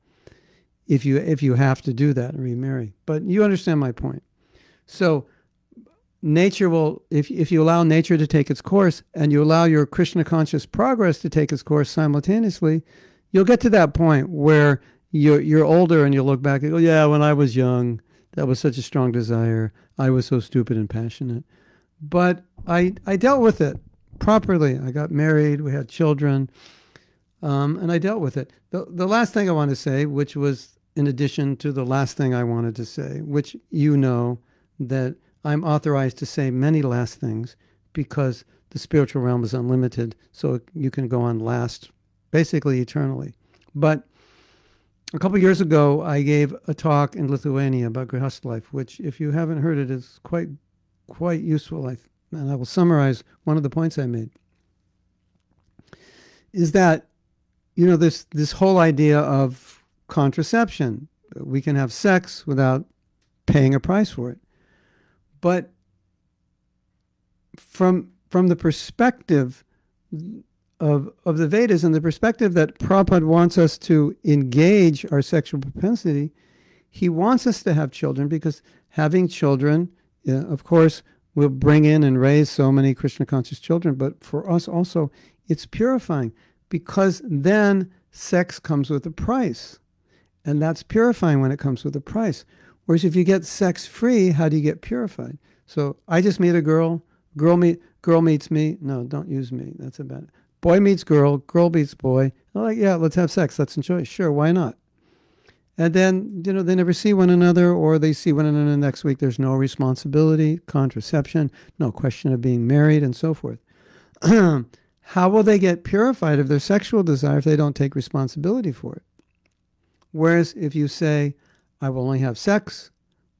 If you if you have to do that and remarry, but you understand my point. So nature will if if you allow nature to take its course and you allow your Krishna conscious progress to take its course simultaneously, you'll get to that point where you're you're older and you look back and go, yeah, when I was young, that was such a strong desire. I was so stupid and passionate. But I I dealt with it properly. I got married, we had children, um, and I dealt with it. The the last thing I want to say, which was in addition to the last thing I wanted to say, which you know that I'm authorized to say many last things because the spiritual realm is unlimited, so you can go on last basically eternally. But a couple years ago, I gave a talk in Lithuania about Grihastha life, which, if you haven't heard it, is quite quite useful. I, and I will summarize one of the points I made. Is that you know this this whole idea of contraception? We can have sex without paying a price for it, but from from the perspective of, of the Vedas and the perspective that Prabhupada wants us to engage our sexual propensity, he wants us to have children because having children, yeah, of course, will bring in and raise so many Krishna conscious children. But for us also, it's purifying because then sex comes with a price. And that's purifying when it comes with a price. Whereas if you get sex free, how do you get purified? So I just meet a girl, girl meet girl meets me. No, don't use me. That's a bad boy meets girl, girl meets boy. I'm like, yeah, let's have sex. Let's enjoy. Sure, why not? And then, you know, they never see one another or they see one another next week. There's no responsibility, contraception, no question of being married, and so forth. How will they get purified of their sexual desire if they don't take responsibility for it? Whereas if you say, I will only have sex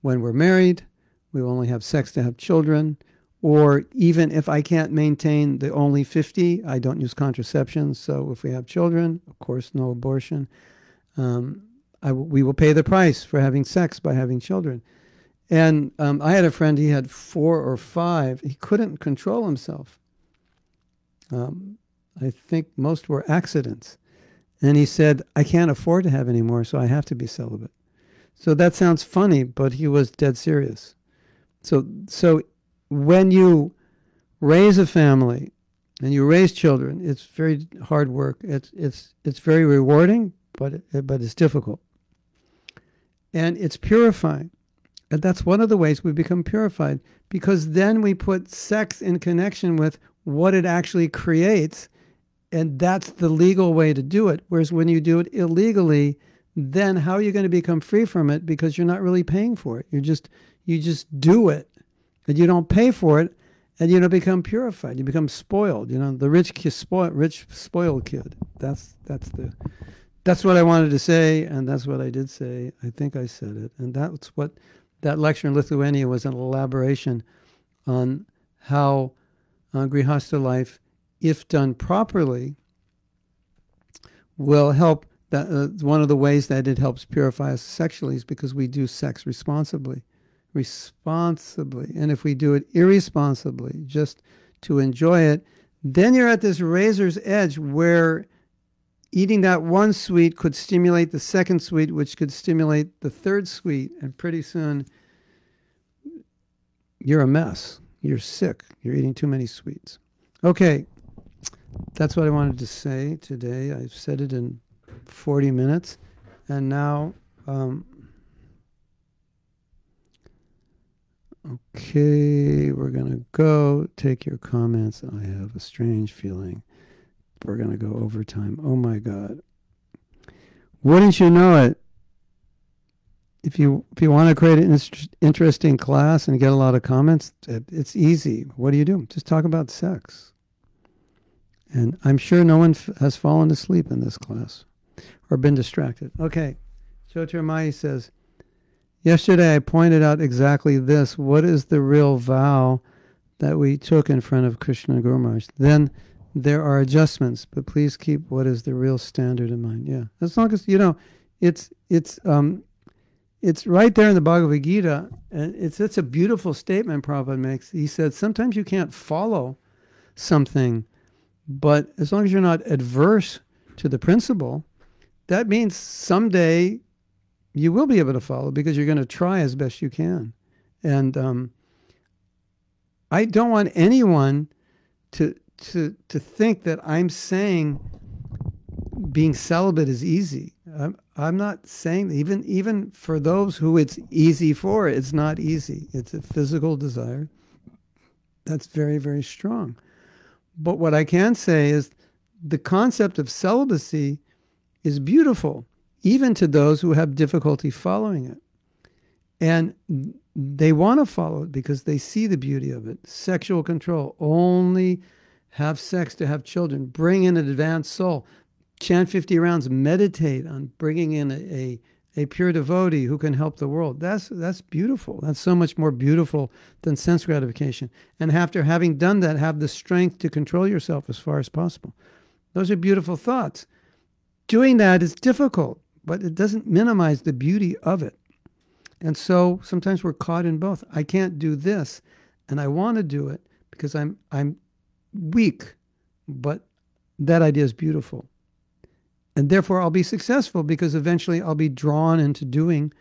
when we're married, we will only have sex to have children, or even if I can't maintain the only 50, I don't use contraception. So if we have children, of course, no abortion. Um, we will pay the price for having sex by having children. And um, I had a friend, he had four or five. He couldn't control himself. Um, I think most were accidents. And he said, I can't afford to have any more, so I have to be celibate. So that sounds funny, but he was dead serious. So, so when you raise a family and you raise children, it's very hard work. It's it's it's very rewarding, but it, but it's difficult. And it's purifying. And that's one of the ways we become purified because then we put sex in connection with what it actually creates and that's the legal way to do it. Whereas when you do it illegally, then how are you going to become free from it because you're not really paying for it. You just you just do it and you don't pay for it, and you don't become purified. You become spoiled. You know, the rich kid, spoiled, rich spoiled kid. That's that's the that's what I wanted to say, and that's what I did say. I think I said it, and that's what that lecture in Lithuania was an elaboration on how uh, grihastha life, if done properly, will help. That uh, one of the ways that it helps purify us sexually is because we do sex responsibly responsibly. And if we do it irresponsibly, just to enjoy it, then you're at this razor's edge where eating that one sweet could stimulate the second sweet, which could stimulate the third sweet. And pretty soon, you're a mess. You're sick. You're eating too many sweets. Okay, that's what I wanted to say today. I've said it in 40 minutes. And now, um, Okay, we're to go take your comments. I have a strange feeling we're to go overtime. Oh my God. Wouldn't you know it? If you if you want to create an interesting class and get a lot of comments, it's easy. What do you do? Just talk about sex. And I'm sure no one f- has fallen asleep in this class or been distracted. Okay. Jyotirmayi says, Yesterday I pointed out exactly this. What is the real vow that we took in front of Krishna Guru Maharaj? Then there are adjustments, but please keep what is the real standard in mind. Yeah. As long as you know it's it's um it's right there in the Bhagavad Gita, and it's it's a beautiful statement Prabhupada makes. He said sometimes you can't follow something, but as long as you're not adverse to the principle, that means someday you will be able to follow because you're going to try as best you can. And um, I don't want anyone to to to think that I'm saying being celibate is easy. I'm, I'm not saying even even for those who it's easy for, it's not easy. It's a physical desire that's very very strong. But what I can say is the concept of celibacy is beautiful, even to those who have difficulty following it. And they want to follow it because they see the beauty of it. Sexual control, only have sex to have children, bring in an advanced soul, chant 50 rounds, meditate on bringing in a, a, a pure devotee who can help the world. That's, that's beautiful. That's so much more beautiful than sense gratification. And after having done that, have the strength to control yourself as far as possible. Those are beautiful thoughts. Doing that is difficult, but it doesn't minimize the beauty of it. And so sometimes we're caught in both. I can't do this, and I want to do it because I'm I'm weak, but that idea is beautiful. And therefore I'll be successful because eventually I'll be drawn into doing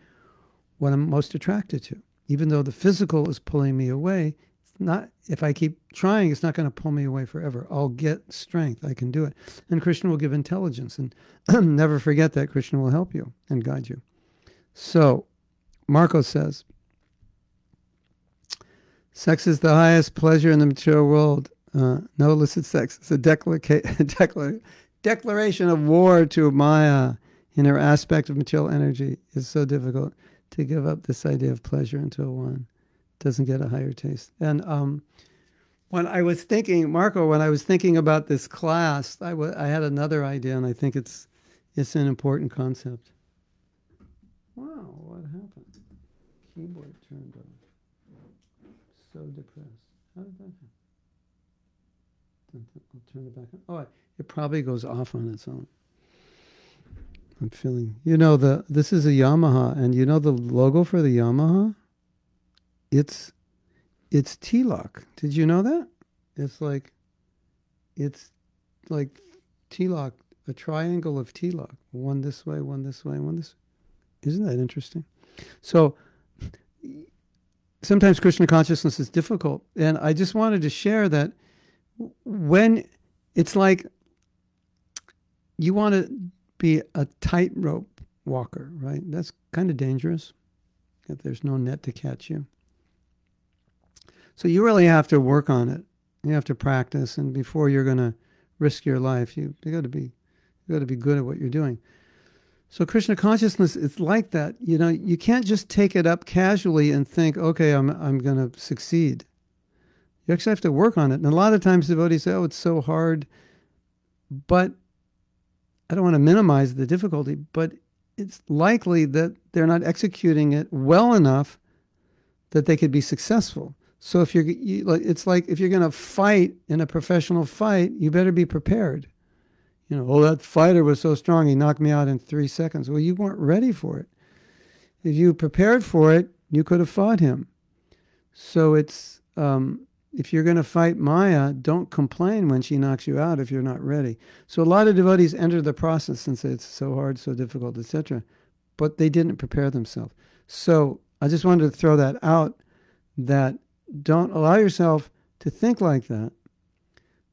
what I'm most attracted to. Even though the physical is pulling me away, not if I keep trying, it's not going to pull me away forever. I'll get strength. I can do it. And Krishna will give intelligence. And never forget that Krishna will help you and guide you. So, Marco says, sex is the highest pleasure in the material world. Uh, no illicit sex. It's a decla- declaration of war to Maya in her aspect of material energy. is so difficult to give up this idea of pleasure until one doesn't get a higher taste. And um, when I was thinking, Marco, when I was thinking about this class, I, w- I had another idea, and I think it's it's an important concept. Wow, what happened? Keyboard turned off. So depressed. How did that happen? I'll turn it back on. Oh, it probably goes off on its own. I'm feeling. You know the this is a Yamaha, and you know the logo for the Yamaha. It's it's tilak. Did you know that? It's like it's like tilak, a triangle of tilak. One this way, one this way, one this. Isn't that interesting? So sometimes Krishna consciousness is difficult, and I just wanted to share that when it's like you want to be a tightrope walker, right? That's kind of dangerous if there's no net to catch you. So you really have to work on it. You have to practice, and before you're going to risk your life, you you got to be you got to be good at what you're doing. So Krishna consciousness is like that. You know, you can't just take it up casually and think, okay, I'm I'm going to succeed. You actually have to work on it. And a lot of times devotees say, oh, it's so hard. But I don't want to minimize the difficulty, but it's likely that they're not executing it well enough that they could be successful. So if you're, you, it's like if you're going to fight in a professional fight, you better be prepared. You know, oh, that fighter was so strong, he knocked me out in three seconds. Well, you weren't ready for it. If you prepared for it, you could have fought him. So it's um, if you're going to fight Maya, don't complain when she knocks you out if you're not ready. So a lot of devotees enter the process and say it's so hard, so difficult, etc., but they didn't prepare themselves. So I just wanted to throw that out that don't allow yourself to think like that,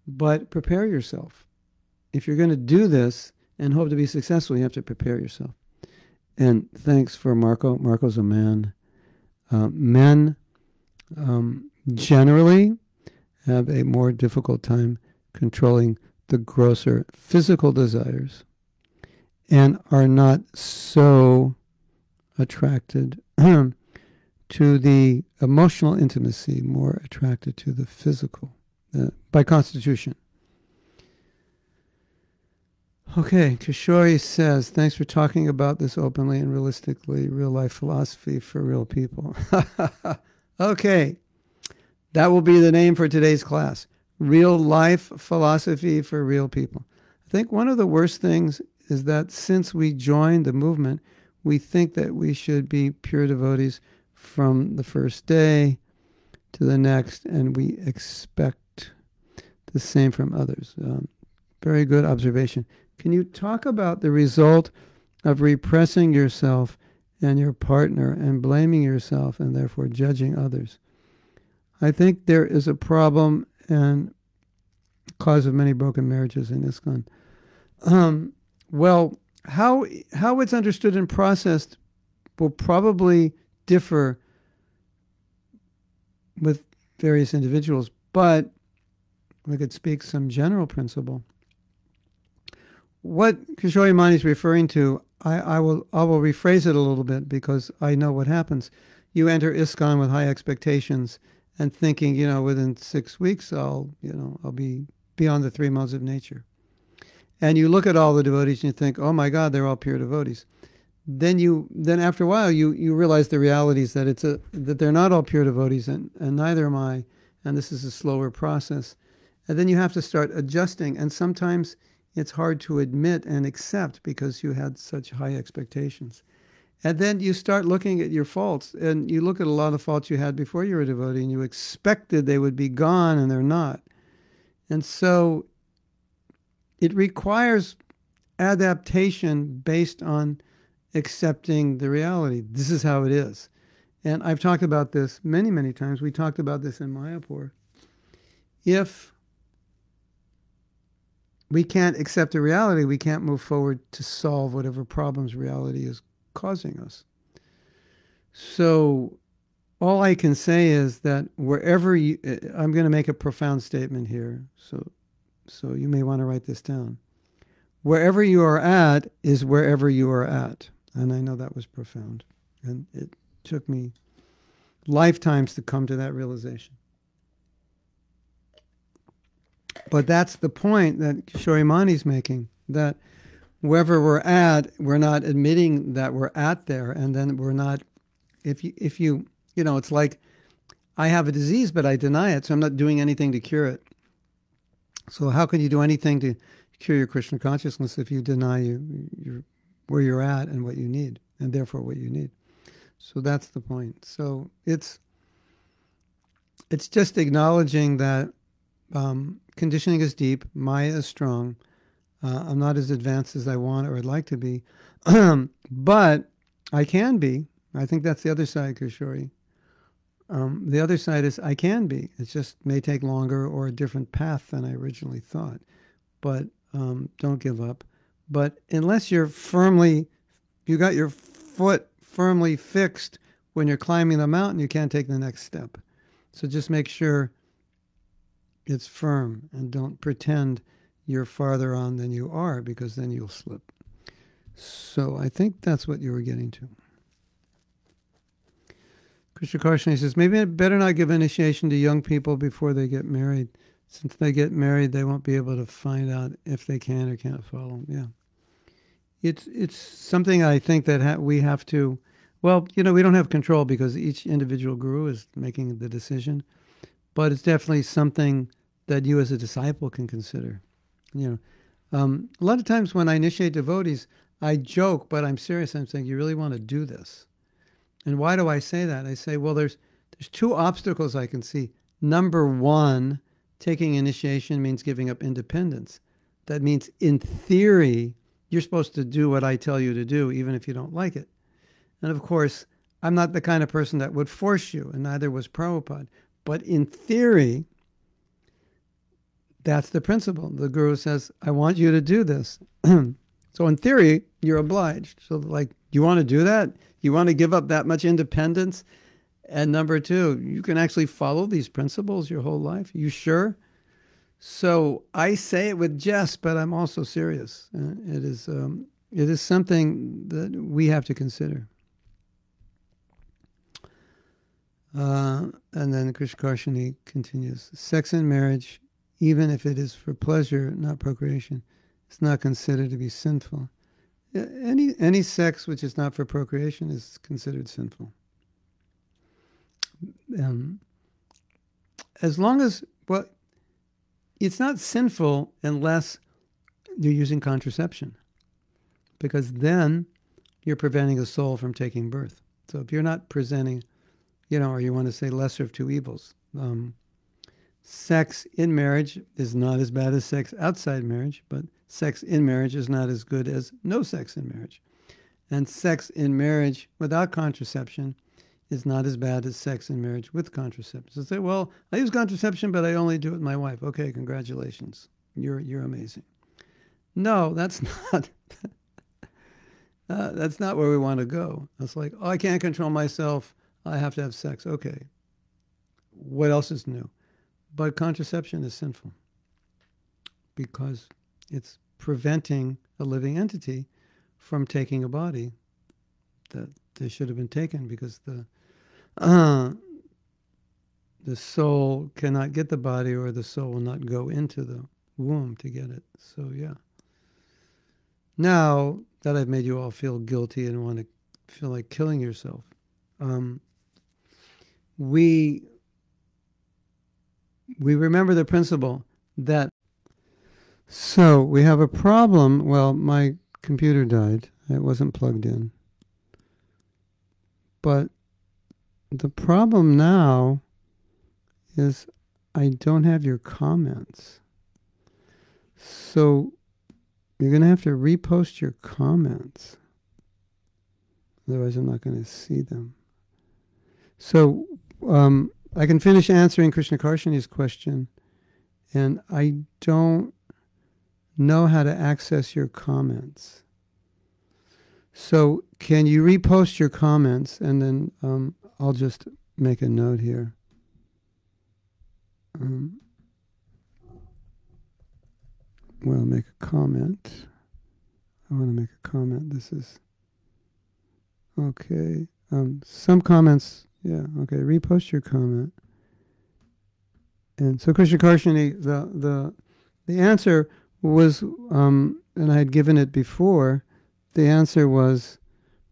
but prepare yourself. If you're going to do this and hope to be successful, you have to prepare yourself. And thanks for Marco. Marco's a man. Uh, men um, generally have a more difficult time controlling the grosser physical desires and are not so attracted to the emotional intimacy, more attracted to the physical uh, by constitution. Okay, Kishori says, thanks for talking about this openly and realistically, real life philosophy for real people. okay, that will be the name for today's class Real Life Philosophy for Real People. I think one of the worst things is that since we joined the movement, we think that we should be pure devotees from the first day to the next, and we expect the same from others. Um, very good observation. Can you talk about the result of repressing yourself and your partner and blaming yourself and therefore judging others? I think there is a problem and cause of many broken marriages in ISKCON. Um, Well, how how it's understood and processed will probably differ with various individuals, but we could speak some general principle. What Kishore Mani is referring to, I, I will I will rephrase it a little bit because I know what happens. You enter ISKCON with high expectations and thinking, you know, within six weeks I'll, you know, I'll be beyond the three modes of nature. And you look at all the devotees and you think, oh my God, they're all pure devotees. Then you then after a while you you realize the realities that it's a that they're not all pure devotees and, and neither am I. And this is a slower process. And then you have to start adjusting. And sometimes it's hard to admit and accept because you had such high expectations. And then you start looking at your faults, and you look at a lot of faults you had before you were a devotee, and you expected they would be gone, and they're not. And so it requires adaptation based on accepting the reality. This is how it is. And I've talked about this many, many times. We talked about this in Mayapur. If we can't accept the reality, we can't move forward to solve whatever problems reality is causing us. So, all I can say is that wherever you, eh, I'm going to make a profound statement here. So, so you may want to write this down. Wherever you are at is wherever you are at. And I know that was profound. And it took me lifetimes to come to that realization. But that's the point that Kishore Mani's making that wherever we're at, we're not admitting that we're at there, and then we're not. If you, if you, you know, it's like I have a disease, but I deny it, so I'm not doing anything to cure it. So how can you do anything to cure your Krishna consciousness if you deny you, you where you're at and what you need, and therefore what you need? So that's the point. So it's it's just acknowledging that um, conditioning is deep, Maya is strong. Uh, I'm not as advanced as I want or I'd like to be, but I can be. I think that's the other side, Kishori. Um, the other side is I can be. It just may take longer or a different path than I originally thought. But um, don't give up. But unless you're firmly, you got your foot firmly fixed when you're climbing the mountain, you can't take the next step. So just make sure it's firm and don't pretend you're farther on than you are because then you'll slip. So I think that's what you were getting to. Krishna Karshani says, maybe it better not give initiation to young people before they get married. Since they get married, they won't be able to find out if they can or can't follow. Yeah. It's, it's something I think that ha- we have to, well, you know, we don't have control because each individual guru is making the decision, but it's definitely something that you as a disciple can consider. You know, um, a lot of times when I initiate devotees, I joke, but I'm serious. I'm saying, you really want to do this. And why do I say that? I say, well, there's there's two obstacles I can see. Number one, taking initiation means giving up independence. That means, in theory, you're supposed to do what I tell you to do, even if you don't like it. And of course, I'm not the kind of person that would force you, and neither was Prabhupada. But in theory, that's the principle. The guru says, I want you to do this. so in theory, you're obliged. So like, you want to do that? You want to give up that much independence? And number two, you can actually follow these principles your whole life. You sure? So I say it with jest, but I'm also serious. Uh, it is um, it is something that we have to consider. Uh, and then Krishna Karshani continues: Sex and marriage even if it is for pleasure, not procreation, it's not considered to be sinful. Any any sex which is not for procreation is considered sinful. Um, as long as well, it's not sinful unless you're using contraception, because then you're preventing a soul from taking birth. So if you're not presenting, you know, or you want to say lesser of two evils, um, sex in marriage is not as bad as sex outside marriage, but sex in marriage is not as good as no sex in marriage. And sex in marriage without contraception is not as bad as sex in marriage with contraception. So say, well, I use contraception, but I only do it with my wife. Okay, congratulations. You're, you're amazing. No, that's not. uh, that's not where we want to go. It's like, oh, I can't control myself. I have to have sex. Okay. What else is new? But contraception is sinful because it's preventing a living entity from taking a body that they should have been taken because the uh, the soul cannot get the body or the soul will not go into the womb to get it. So yeah. Now that I've made you all feel guilty and want to feel like killing yourself, um, we we remember the principle that so we have a problem. Well, my computer died. It wasn't plugged in. But the problem now is I don't have your comments. So you're going to have to repost your comments. Otherwise, I'm not going to see them. So um, I can finish answering Krishna Karshani's question, and I don't know how to access your comments. So can you repost your comments, and then um, I'll just make a note here. Um, well, make a comment. I want to make a comment. This is okay. Um, some comments yeah. Okay. Repost your comment. And so Krishna Karshani, the the the answer was, um, and I had given it before. The answer was,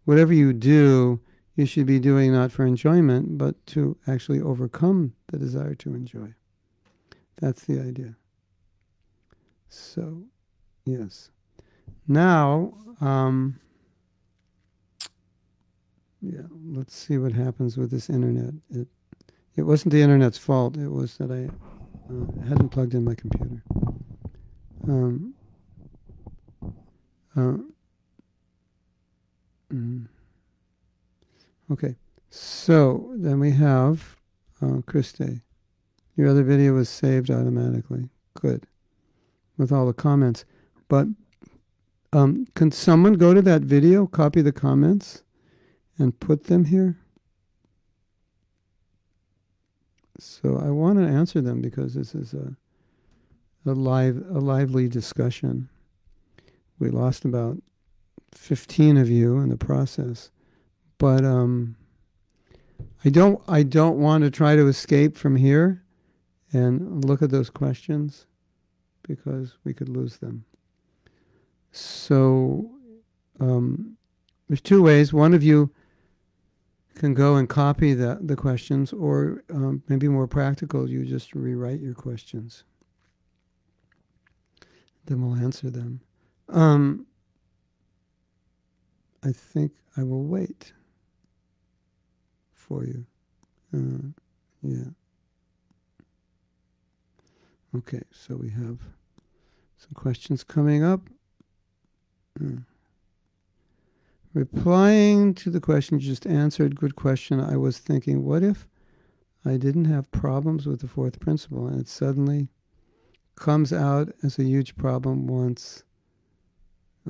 whatever you do, you should be doing not for enjoyment, but to actually overcome the desire to enjoy. That's the idea. So, yes. Now, um, yeah, let's see what happens with this internet. It it wasn't the internet's fault. It was that I uh, hadn't plugged in my computer. Um, uh, mm. Okay, so then we have uh, Christe. Your other video was saved automatically. Good, with all the comments. But um, can someone go to that video, copy the comments? And put them here? So I want to answer them because this is a a live a lively discussion. We lost about fifteen of you in the process, but um, I don't I don't want to try to escape from here and look at those questions because we could lose them. So um, there's two ways. One of you can go and copy the, the questions, or um, maybe more practical, you just rewrite your questions. Then we'll answer them. Um, I think I will wait for you. Uh, yeah. Okay, so we have some questions coming up. Uh. Replying to the question you just answered, good question. I was thinking, what if I didn't have problems with the fourth principle and it suddenly comes out as a huge problem once?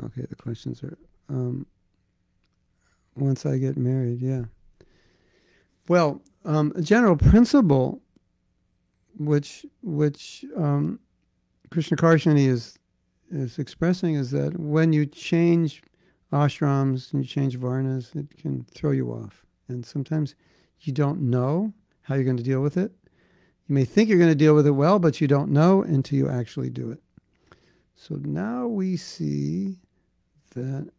Okay, the questions are um, once I get married, yeah. Well, um, a general principle which which um, Krishna Karshani is is expressing is that when you change ashrams and you change varnas, it can throw you off. And sometimes you don't know how you're going to deal with it. You may think you're going to deal with it well, but you don't know until you actually do it. So now we see that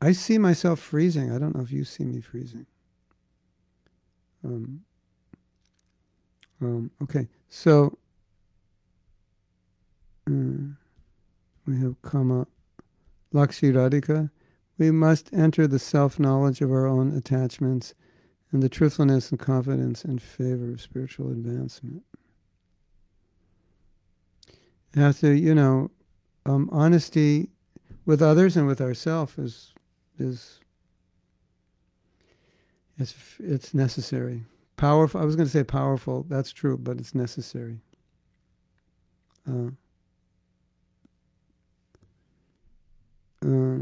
I see myself freezing. I don't know if you see me freezing. Um, um, okay, so uh, we have Kama Lakshi Radhika we must enter the self knowledge of our own attachments and the truthfulness and confidence in favor of spiritual advancement. To, you know, um, honesty with others and with ourselves is is it's it's necessary. Powerful. I was going to say powerful. That's true, but it's necessary. Uh, Uh,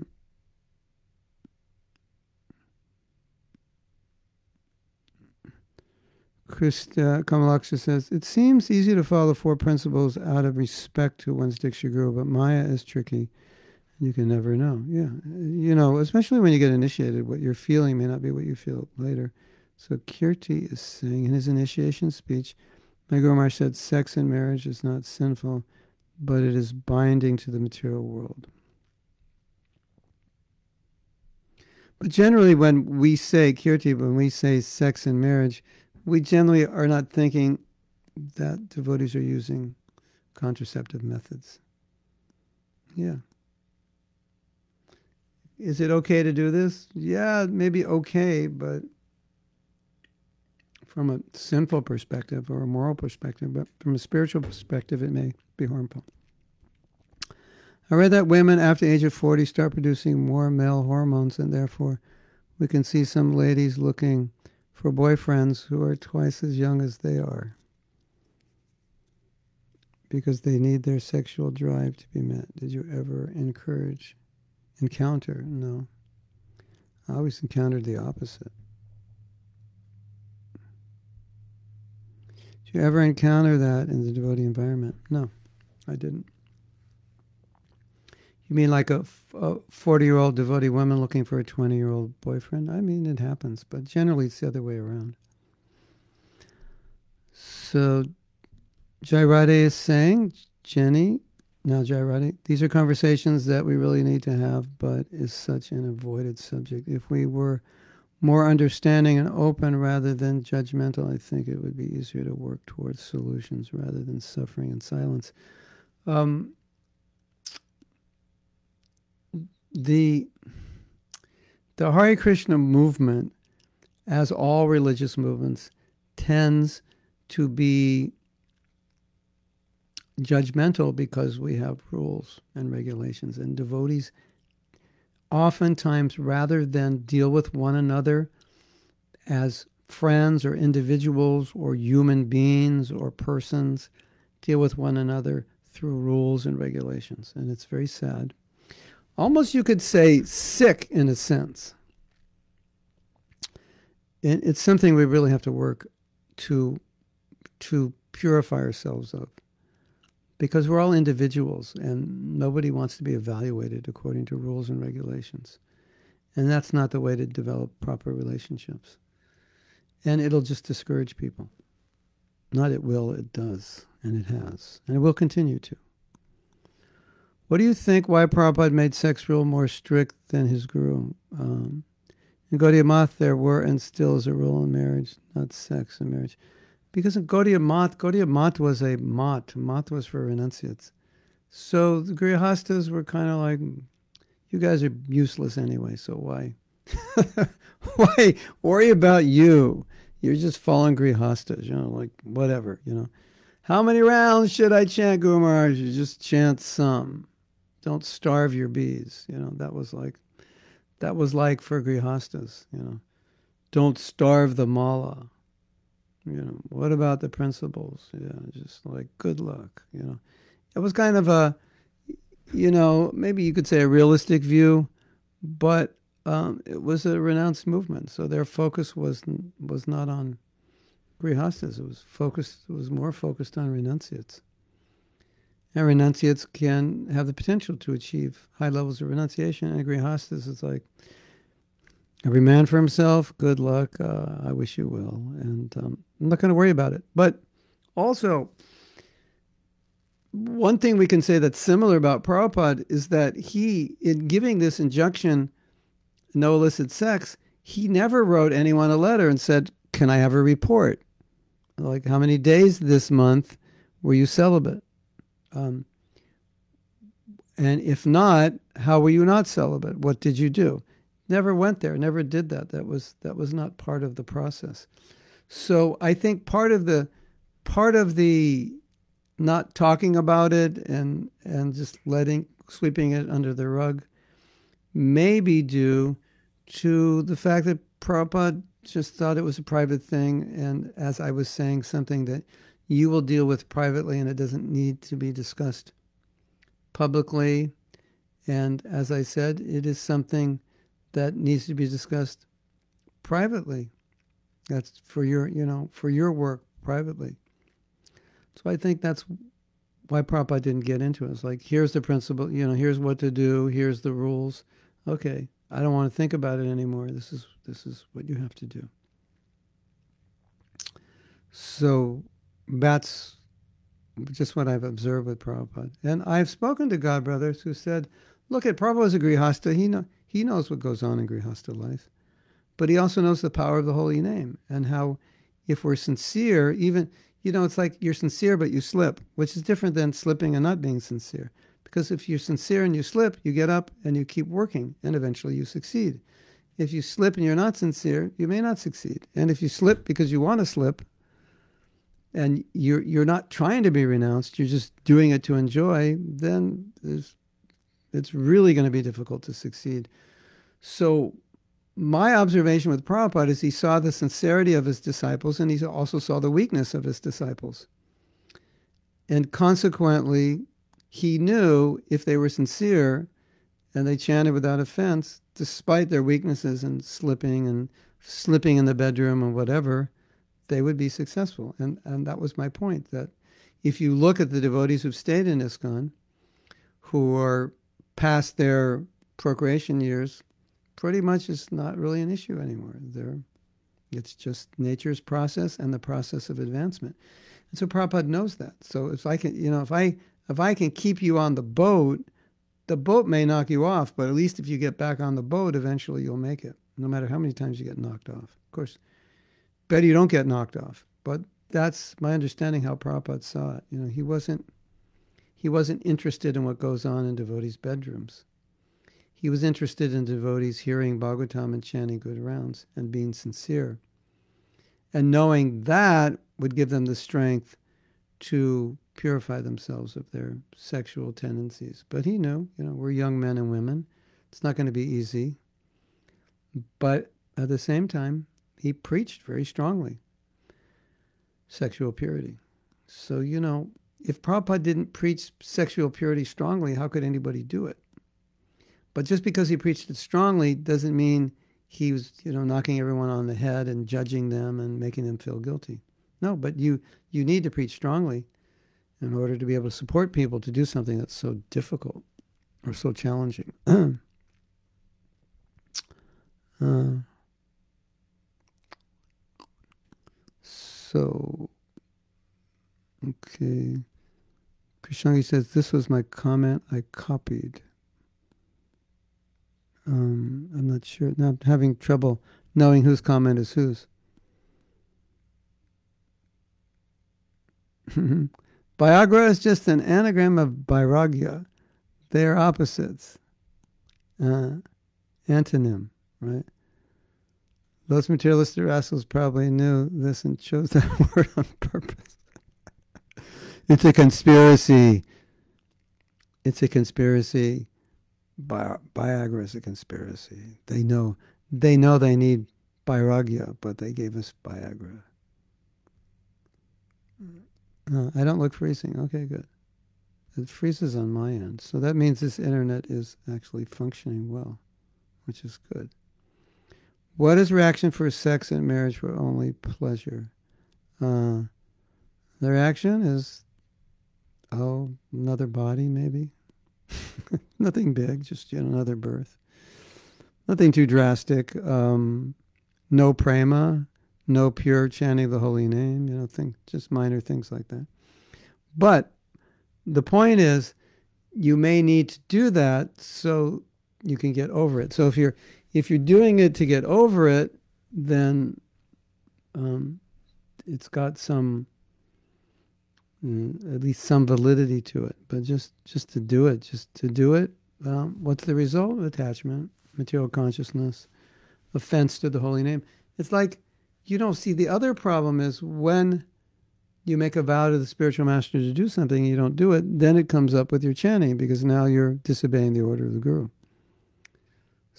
Krista Kamalaksha says, It seems easy to follow four principles out of respect to one's Diksha Guru, but Maya is tricky. You can never know. Yeah. You know, especially when you get initiated, what you're feeling may not be what you feel later. So Kirti is saying in his initiation speech, my Guru Maharaj said, sex in marriage is not sinful, but it is binding to the material world. But generally, when we say kirti, when we say sex and marriage, we generally are not thinking that devotees are using contraceptive methods. Yeah. Is it okay to do this? Yeah, maybe okay, but from a sinful perspective or a moral perspective, but from a spiritual perspective, it may be harmful. I read that women after the age of 40 start producing more male hormones, and therefore we can see some ladies looking for boyfriends who are twice as young as they are because they need their sexual drive to be met. Did you ever encourage, encounter? No. I always encountered the opposite. Did you ever encounter that in the devotee environment? No, I didn't. You mean like a 40 year old devotee woman looking for a 20 year old boyfriend? I mean, it happens, but generally it's the other way around. So, Jairade is saying, Jenny, now Jairade, these are conversations that we really need to have, but is such an avoided subject. If we were more understanding and open rather than judgmental, I think it would be easier to work towards solutions rather than suffering in silence. Um, the the Hare Krishna movement, as all religious movements, tends to be judgmental because we have rules and regulations, and devotees oftentimes, rather than deal with one another as friends or individuals or human beings or persons, deal with one another through rules and regulations, and it's very sad almost you could say sick in a sense. And it's something we really have to work to to purify ourselves of. Because we're all individuals and nobody wants to be evaluated according to rules and regulations. And that's not the way to develop proper relationships. And it'll just discourage people. Not it will, it does. And it has. And it will continue to. What do you think why Prabhupada made sex rule more strict than his guru? Um, in Gaudiya Math, there were and still is a rule in marriage, not sex in marriage. Because in Gaudiya Math, Gaudiya Math was a math. Math was for renunciates. So the Grihastas were kind of like, you guys are useless anyway, so why? why worry about you? You're just fallen Grihastas, you know, like whatever, you know. How many rounds should I chant Guru Maharaj? You just chant some don't starve your bees. You know, that was like that was like for grihastas, you know. Don't starve the mala. You know, what about the principles? Yeah, just like good luck, you know. It was kind of a you know, maybe you could say a realistic view, but um, it was a renounced movement. So their focus was was not on grihastas. It was focused. It was more focused on renunciates. And renunciates can have the potential to achieve high levels of renunciation. And grihastas is like, every man for himself, good luck, uh, I wish you well. And um, I'm not going to worry about it. But also, one thing we can say that's similar about Prabhupada is that he, in giving this injunction, no illicit sex, he never wrote anyone a letter and said, Can I have a report? Like, how many days this month were you celibate? Um, and if not, how were you not celibate? What did you do? Never went there. Never did that. That was that was not part of the process. So I think part of the part of the not talking about it and and just letting sweeping it under the rug may be due to the fact that Prabhupada just thought it was a private thing, and as I was saying, something that you will deal with privately and it doesn't need to be discussed publicly. And as I said, it is something that needs to be discussed privately. That's for your, you know, for your work privately. So I think that's why Prabhupada didn't get into it. It's like, here's the principle, you know, here's what to do, here's the rules. Okay, I don't want to think about it anymore. This is this is what you have to do. So that's just what I've observed with Prabhupada. And I've spoken to God brothers who said, look at Prabhupada's a Grihasta. He, know, he knows what goes on in Grihasta life. But he also knows the power of the holy name and how if we're sincere, even, you know, it's like you're sincere but you slip, which is different than slipping and not being sincere. Because if you're sincere and you slip, you get up and you keep working and eventually you succeed. If you slip and you're not sincere, you may not succeed. And if you slip because you want to slip, and you're you're not trying to be renounced, you're just doing it to enjoy, then it's really going to be difficult to succeed. So my observation with Prabhupada is he saw the sincerity of his disciples and he also saw the weakness of his disciples. And consequently, he knew if they were sincere and they chanted without offense, despite their weaknesses and slipping and slipping in the bedroom and whatever, they would be successful. And, and that was my point that if you look at the devotees who've stayed in ISKCON, who are past their procreation years, pretty much it's not really an issue anymore. They're, it's just nature's process and the process of advancement. And so Prabhupada knows that. So if I can, you know, if I if I can keep you on the boat, the boat may knock you off, but at least if you get back on the boat, eventually you'll make it, no matter how many times you get knocked off. Of course, better you don't get knocked off. But that's my understanding how Prabhupada saw it. You know, he wasn't he wasn't interested in what goes on in devotees' bedrooms. He was interested in devotees hearing Bhagavatam and chanting good rounds and being sincere. And knowing that would give them the strength to purify themselves of their sexual tendencies. But he knew, you know, we're young men and women. It's not going to be easy. But at the same time, he preached very strongly sexual purity. So, you know, if Prabhupada didn't preach sexual purity strongly, how could anybody do it? But just because he preached it strongly doesn't mean he was, you know, knocking everyone on the head and judging them and making them feel guilty. No, but you you need to preach strongly in order to be able to support people to do something that's so difficult or so challenging. uh, so, okay. Krishangi says, This was my comment I copied. Um, I'm not sure. Now I'm having trouble knowing whose comment is whose. Viagra is just an anagram of Vairagya. They are opposites. Uh, antonym, right? Those materialistic rascals probably knew this and chose that word on purpose. it's a conspiracy. It's a conspiracy. Bi- Viagra is a conspiracy. They know they know they need Vairagya, but they gave us Viagra. Uh, I don't look freezing. Okay, good. It freezes on my end. So that means this internet is actually functioning well, which is good. What is reaction for sex and marriage for only pleasure? Uh, the reaction is, oh, another body maybe. Nothing big, just know, another birth. Nothing too drastic. Um, no prema, no pure chanting of the holy name, you know, think just minor things like that. But the point is, you may need to do that so you can get over it. So if you're if you're doing it to get over it, then um, it's got some mm, at least some validity to it. But just just to do it, just to do it, um, what's the result? Attachment, material consciousness, offense to the holy name. It's like you don't see the other problem is when you make a vow to the spiritual master to do something and you don't do it, then it comes up with your chanting because now you're disobeying the order of the guru.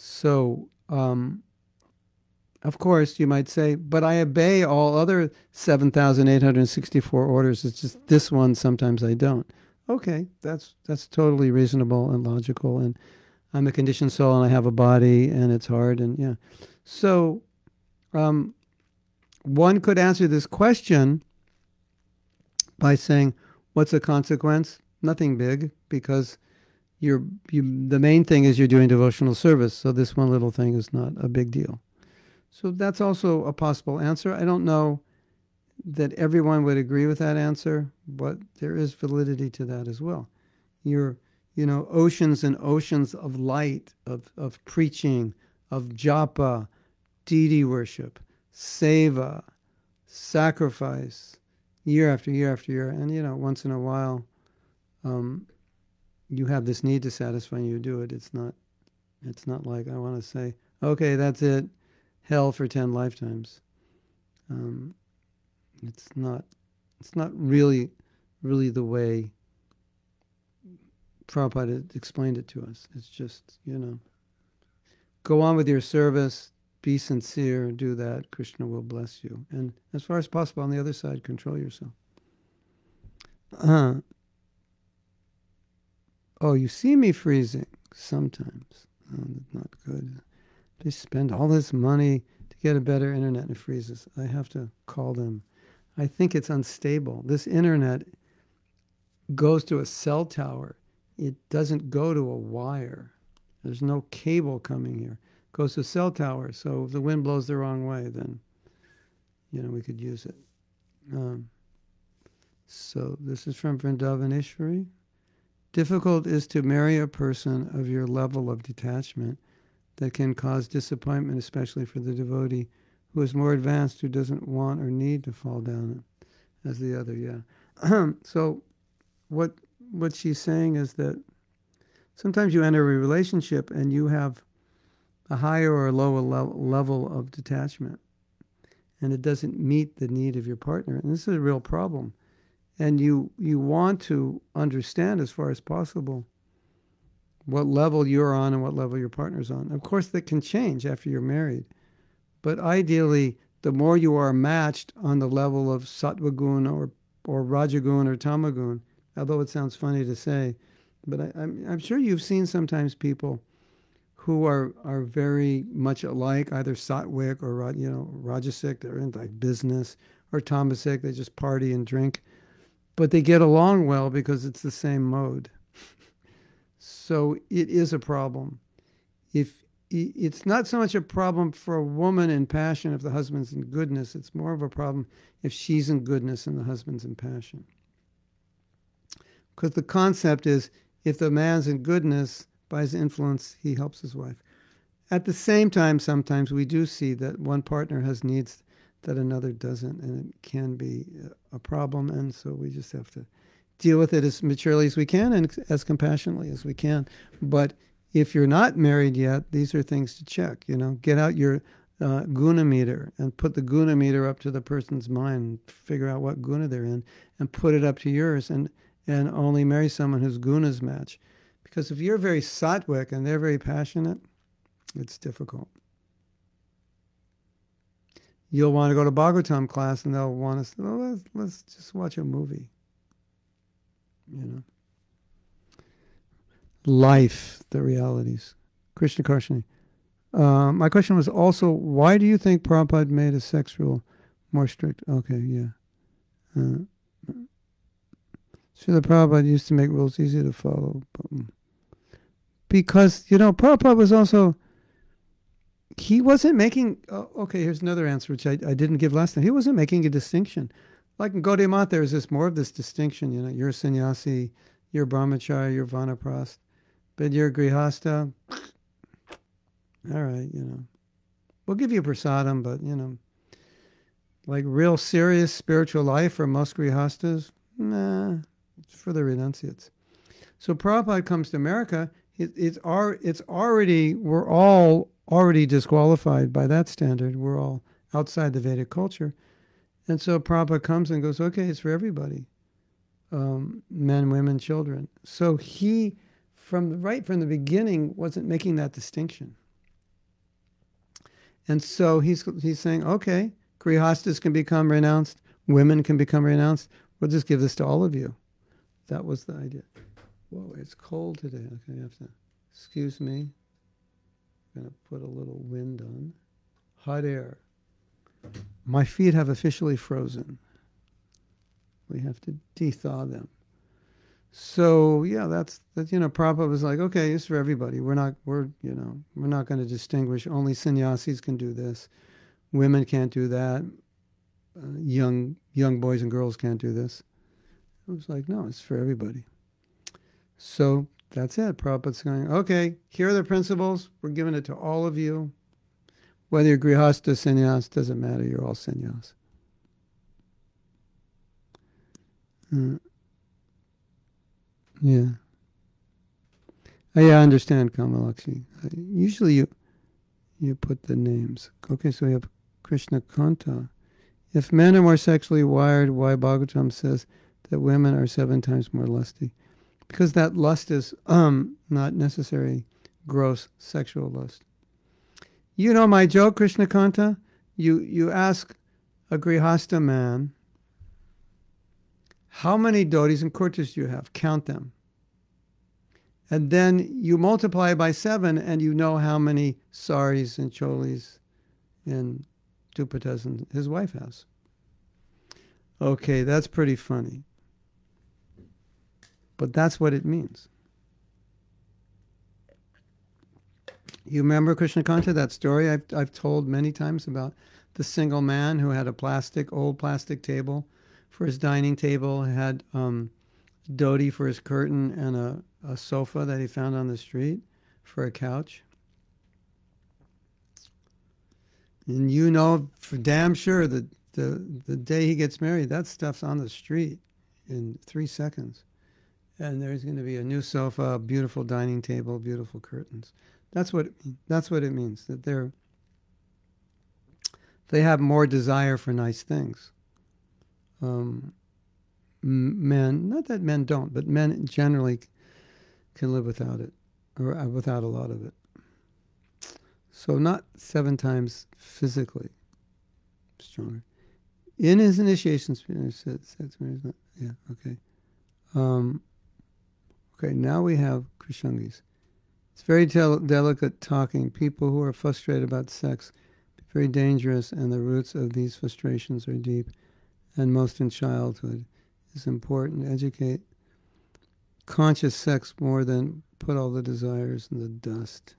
So, um, of course, you might say, but I obey all other 7,864 orders. It's just this one sometimes I don't. Okay, that's that's totally reasonable and logical. And I'm a conditioned soul and I have a body and it's hard and yeah. So, um, one could answer this question by saying, "What's the consequence?" Nothing big, because you're you, the main thing is you're doing devotional service. So this one little thing is not a big deal. So that's also a possible answer. I don't know that everyone would agree with that answer, but there is validity to that as well. You're, you know, oceans and oceans of light, of, of preaching, of japa, deity worship, seva, sacrifice, year after year after year. And, you know, once in a while, um, you have this need to satisfy and you do it. It's not, it's not like I want to say, okay, that's it, hell for 10 lifetimes. Um, it's not, it's not really, really the way Prabhupada explained it to us. It's just, you know, go on with your service, be sincere, do that. Krishna will bless you. And as far as possible, on the other side, control yourself. Uh, oh, you see me freezing sometimes. Oh, not good. They spend all this money to get a better internet and it freezes. I have to call them. I think it's unstable. This internet goes to a cell tower. It doesn't go to a wire. There's no cable coming here. It goes to a cell tower. So if the wind blows the wrong way, then you know we could use it. Um, so this is from Vrindavan Ishwari. Difficult is to marry a person of your level of detachment that can cause disappointment, especially for the devotee who is more advanced, who doesn't want or need to fall down as the other. Yeah. so, what what she's saying is that sometimes you enter a relationship and you have a higher or lower level of detachment, and it doesn't meet the need of your partner, and this is a real problem. And you you want to understand as far as possible what level you're on and what level your partner's on. Of course, that can change after you're married, but ideally, the more you are matched on the level of sattva gun or or rajagun or tamagun, although it sounds funny to say, but I, I'm I'm sure you've seen sometimes people who are are very much alike, either sattvic or you know rajasic, they're in like business, or tamasic, they just party and drink, but they get along well because it's the same mode. So it is a problem. If it's not so much a problem for a woman in passion if the husband's in goodness, it's more of a problem if she's in goodness and the husband's in passion. Because the concept is if the man's in goodness, by his influence, he helps his wife. At the same time, sometimes we do see that one partner has needs that another doesn't, and it can be a problem, and so we just have to deal with it as maturely as we can and as compassionately as we can. But if you're not married yet, these are things to check. You know, get out your uh, guna meter and put the guna meter up to the person's mind, figure out what guna they're in, and put it up to yours, and and only marry someone whose gunas match. Because if you're very sattvic and they're very passionate, it's difficult. You'll want to go to Bhagavatam class, and they'll want to. Well, let's, let's just watch a movie you know. Life, the realities. Krishna Karshani. Uh, my question was also, why do you think Prabhupada made a sex rule more strict? Okay, yeah. Uh, the Prabhupada used to make rules easy to follow. But, because, you know, Prabhupada was also, he wasn't making, oh, okay, here's another answer, which I, I didn't give last time. He wasn't making a distinction like in Gaudiya there's this more of this distinction. You know, you're a sannyasi, you're a brahmachari, you're vanaprasth, but you're grihasta. All right, you know, we'll give you prasadam, but you know, like real serious spiritual life for most grihastas, nah, it's for the renunciates. So Prabhupada comes to America. It, it's, ar- it's already, we're all already disqualified by that standard. We're all outside the Vedic culture. And so Prabhupada comes and goes, okay, it's for everybody um, men, women, children. So he, from right from the beginning, wasn't making that distinction. And so he's, he's saying, okay, grihastas can become renounced, women can become renounced. We'll just give this to all of you. That was the idea. Whoa, it's cold today. Okay, I have to, excuse me. I'm going to put a little wind on. Hot air. my feet have officially frozen. We have to de-thaw them. So yeah, that's that. You know, Prabhupada was like, okay, it's for everybody. We're not, we're you know, we're not going to distinguish. Only sannyasis can do this. Women can't do that. Uh, young young boys and girls can't do this. I was like, no, it's for everybody. So that's it. Prabhupada's going, okay, here are the principles. We're giving it to all of you. Whether you're grihasta, sannyas, doesn't matter. You're all sannyas. Uh, yeah. Oh, yeah, I understand, Kamalakshi. Uh, usually you you put the names. Okay, so we have Krishna Kanta. If men are more sexually wired, why Bhagavatam says that women are seven times more lusty? Because that lust is um not necessary gross sexual lust. You know my joke, Krishna Kanta? You, you ask a Grihasta man, how many dhotis and kurtas do you have? Count them. And then you multiply by seven and you know how many saris and cholis and dupatas and his wife has. Okay, that's pretty funny. But that's what it means. You remember Krishna Kanta, that story I've, I've told many times about the single man who had a plastic, old plastic table for his dining table, had um, dhoti for his curtain, and a, a sofa that he found on the street for a couch. And you know for damn sure that the, the day he gets married, that stuff's on the street in three seconds. And there's going to be a new sofa, beautiful dining table, beautiful curtains. That's what it, that's what it means that they're they have more desire for nice things. Um, men, not that men don't, but men generally can live without it or uh, without a lot of it. So not seven times physically stronger. In his initiation experience, yeah, okay. Um, okay, now we have Krishangis. It's very delicate talking. People who are frustrated about sex, very dangerous, and the roots of these frustrations are deep, and most in childhood. It's important to educate conscious sex more than put all the desires in the dust.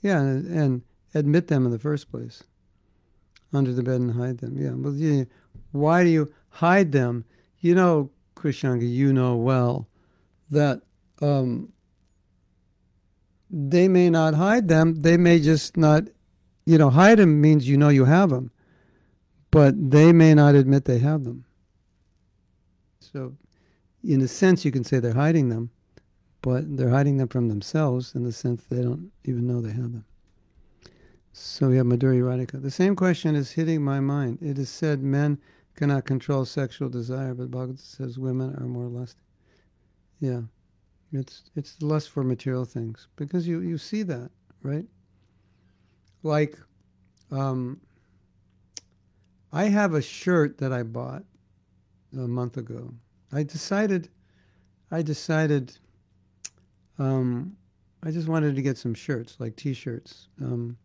Yeah, and, and admit them in the first place. Under the bed and hide them. Yeah, well, yeah. Why do you hide them? You know, Krishnanga, you know well that um, they may not hide them. They may just not, you know, hide them means you know you have them, but they may not admit they have them. So, in a sense, you can say they're hiding them, but they're hiding them from themselves in the sense they don't even know they have them. So we have Madhuri Radhika. The same question is hitting my mind. It is said men cannot control sexual desire, but Bhagavad says women are more lusty. Yeah. It's it's lust for material things because you you see that right. Like, um, I have a shirt that I bought a month ago. I decided, I decided, um, I just wanted to get some shirts like T-shirts. Um,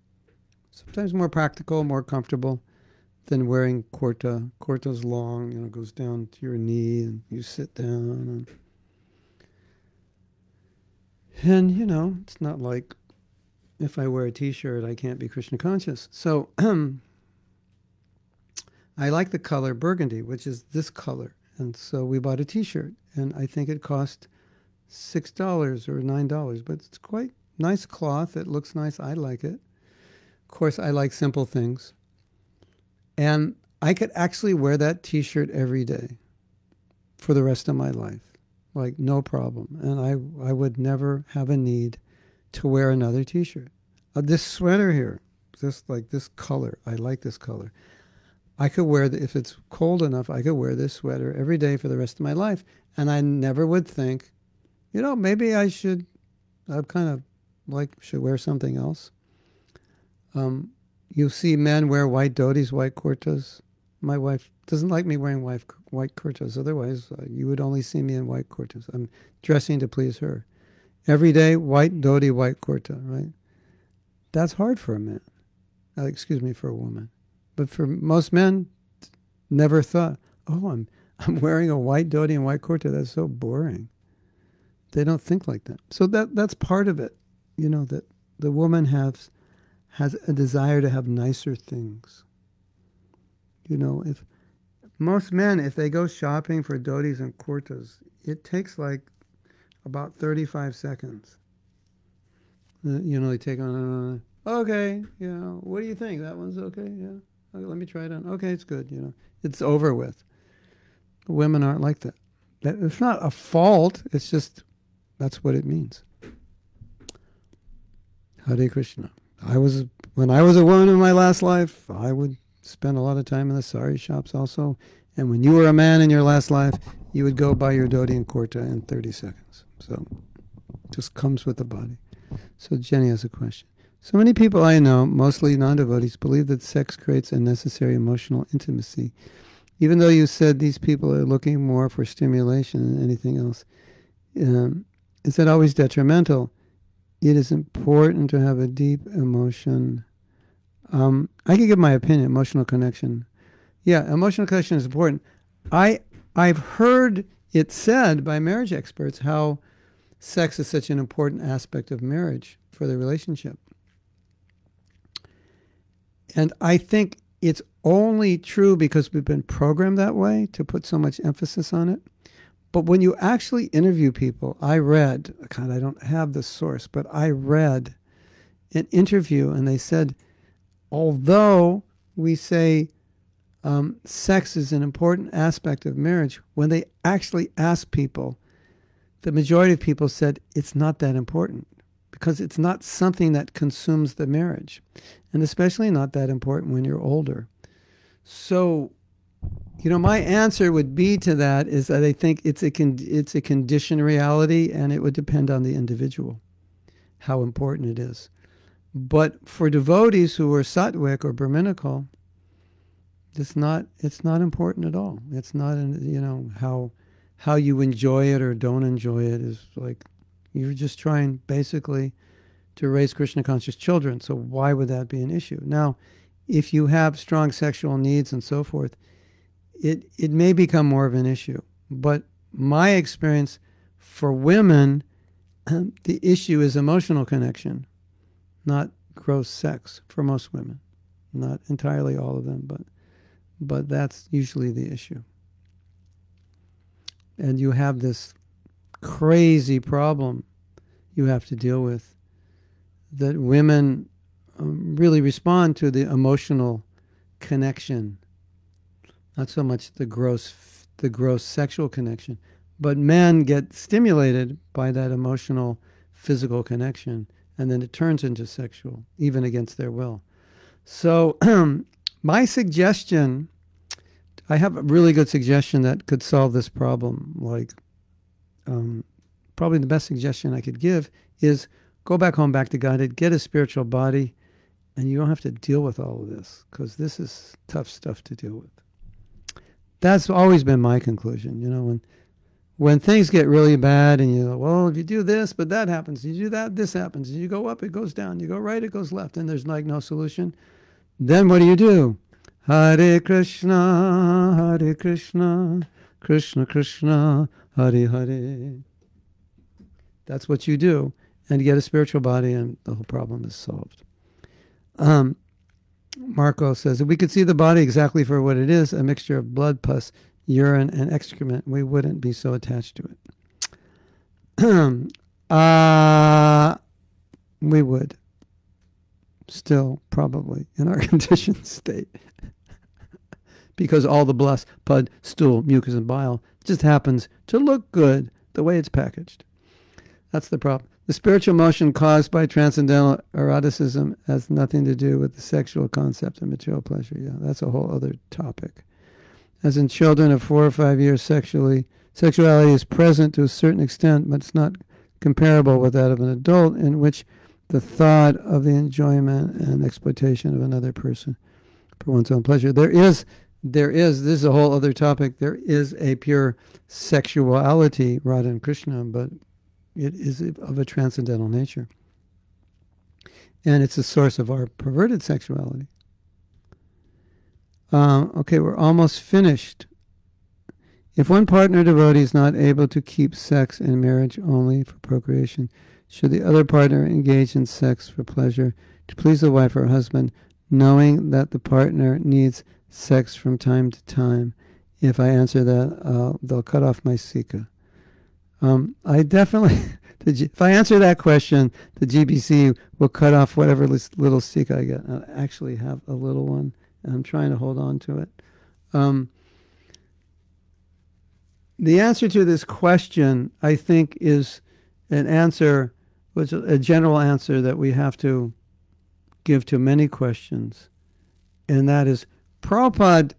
sometimes more practical, more comfortable than wearing kurta. Kurta's long, you know, goes down to your knee, and you sit down and and, you know, it's not like if I wear a t shirt, I can't be Krishna conscious. So I like the color burgundy, which is this color. And so we bought a t shirt, and I think it cost $6 or $9, but it's quite nice cloth. It looks nice. I like it. Of course, I like simple things. And I could actually wear that t shirt every day for the rest of my life like no problem. And I, I would never have a need to wear another t-shirt. Uh, this sweater here, this like this color, I like this color. I could wear the, if it's cold enough, I could wear this sweater every day for the rest of my life, and I never would think, you know, maybe I should. I kind of like should wear something else. Um, you see men wear white dhotis, white kurtas. My wife doesn't like me wearing white white kurtas. Otherwise, uh, you would only see me in white kurtas. I'm dressing to please her. Every day, white dhoti, white kurta, right? That's hard for a man. Uh, excuse me, for a woman. But for most men, never thought, oh, I'm I'm wearing a white dhoti and white kurta. That's so boring. They don't think like that. So that that's part of it. You know that the woman has has a desire to have nicer things. You know, if most men, if they go shopping for dhotis and kurtas, it takes like about 35 seconds. Uh, you know, they take on, uh, okay, you know, what do you think? That one's okay? Yeah. Okay, let me try it on. Okay, it's good. You know, it's over with. Women aren't like that. that. It's not a fault. It's just that's what it means. Hare Krishna. I was when I was a woman in my last life. I would spend a lot of time in the sari shops also. And when you were a man in your last life, you would go buy your dhoti and kurta in 30 seconds. So just comes with the body. So Jenny has a question. So many people I know, mostly non-devotees, believe that sex creates unnecessary emotional intimacy. Even though you said these people are looking more for stimulation than anything else, um, is that always detrimental? It is important to have a deep emotion. Um, I can give my opinion. Emotional connection. Yeah, emotional connection is important. I I've heard it said by marriage experts how sex is such an important aspect of marriage for the relationship. And I think it's only true because we've been programmed that way to put so much emphasis on it. But when you actually interview people, I read, God, I don't have the source, but I read an interview and they said, although we say um, sex is an important aspect of marriage, when they actually asked people, the majority of people said it's not that important because it's not something that consumes the marriage, and especially not that important when you're older. So, you know, my answer would be to that is that I think it's a con- it's a conditioned reality, and it would depend on the individual how important it is. But for devotees who are sattvic or brahminical, it's not it's not important at all. It's not you know how how you enjoy it or don't enjoy it is like you're just trying basically to raise Krishna conscious children. So why would that be an issue? Now, if you have strong sexual needs and so forth, it it may become more of an issue. But my experience for women, the issue is emotional connection, not gross sex for most women. Not entirely all of them, but but that's usually the issue. And you have this crazy problem you have to deal with that women um, really respond to the emotional connection, not so much the gross the gross sexual connection, but men get stimulated by that emotional physical connection, and then it turns into sexual, even against their will. So, my suggestion, I have a really good suggestion that could solve this problem. Like, um, probably the best suggestion I could give is go back home, back to God, get a spiritual body, and you don't have to deal with all of this because this is tough stuff to deal with. That's always been my conclusion. You know, when when things get really bad and you go, well, if you do this, but that happens. You do that, this happens. You go up, it goes down. You go right, it goes left, and there's like no solution. Then what do you do? Hare Krishna, Hare Krishna, Krishna Krishna, Hare Hare. That's what you do, and you get a spiritual body, and the whole problem is solved. Um, Marco says if we could see the body exactly for what it is, a mixture of blood, pus, urine, and excrement, we wouldn't be so attached to it. uh, we would still probably in our conditioned state. because all the blood, pud, stool, mucus, and bile just happens to look good the way it's packaged. That's the problem. The spiritual motion caused by transcendental eroticism has nothing to do with the sexual concept of material pleasure. Yeah, that's a whole other topic. As in children of four or five years, sexually sexuality is present to a certain extent, but it's not comparable with that of an adult, in which the thought of the enjoyment and exploitation of another person for one's own pleasure. There is, there is. This is a whole other topic. There is a pure sexuality, Radha and Krishna, but it is of a transcendental nature. And it's a source of our perverted sexuality. Um, okay, we're almost finished. If one partner devotee is not able to keep sex in marriage only for procreation, should the other partner engage in sex for pleasure to please the wife or husband, knowing that the partner needs sex from time to time? If I answer that, uh, they'll cut off my Sikha. Um, I definitely, if I answer that question, the GBC will cut off whatever little Sikha I get. I actually have a little one, and I'm trying to hold on to it. Um, the answer to this question, I think, is an answer, which a general answer that we have to give to many questions, and that is Prabhupada.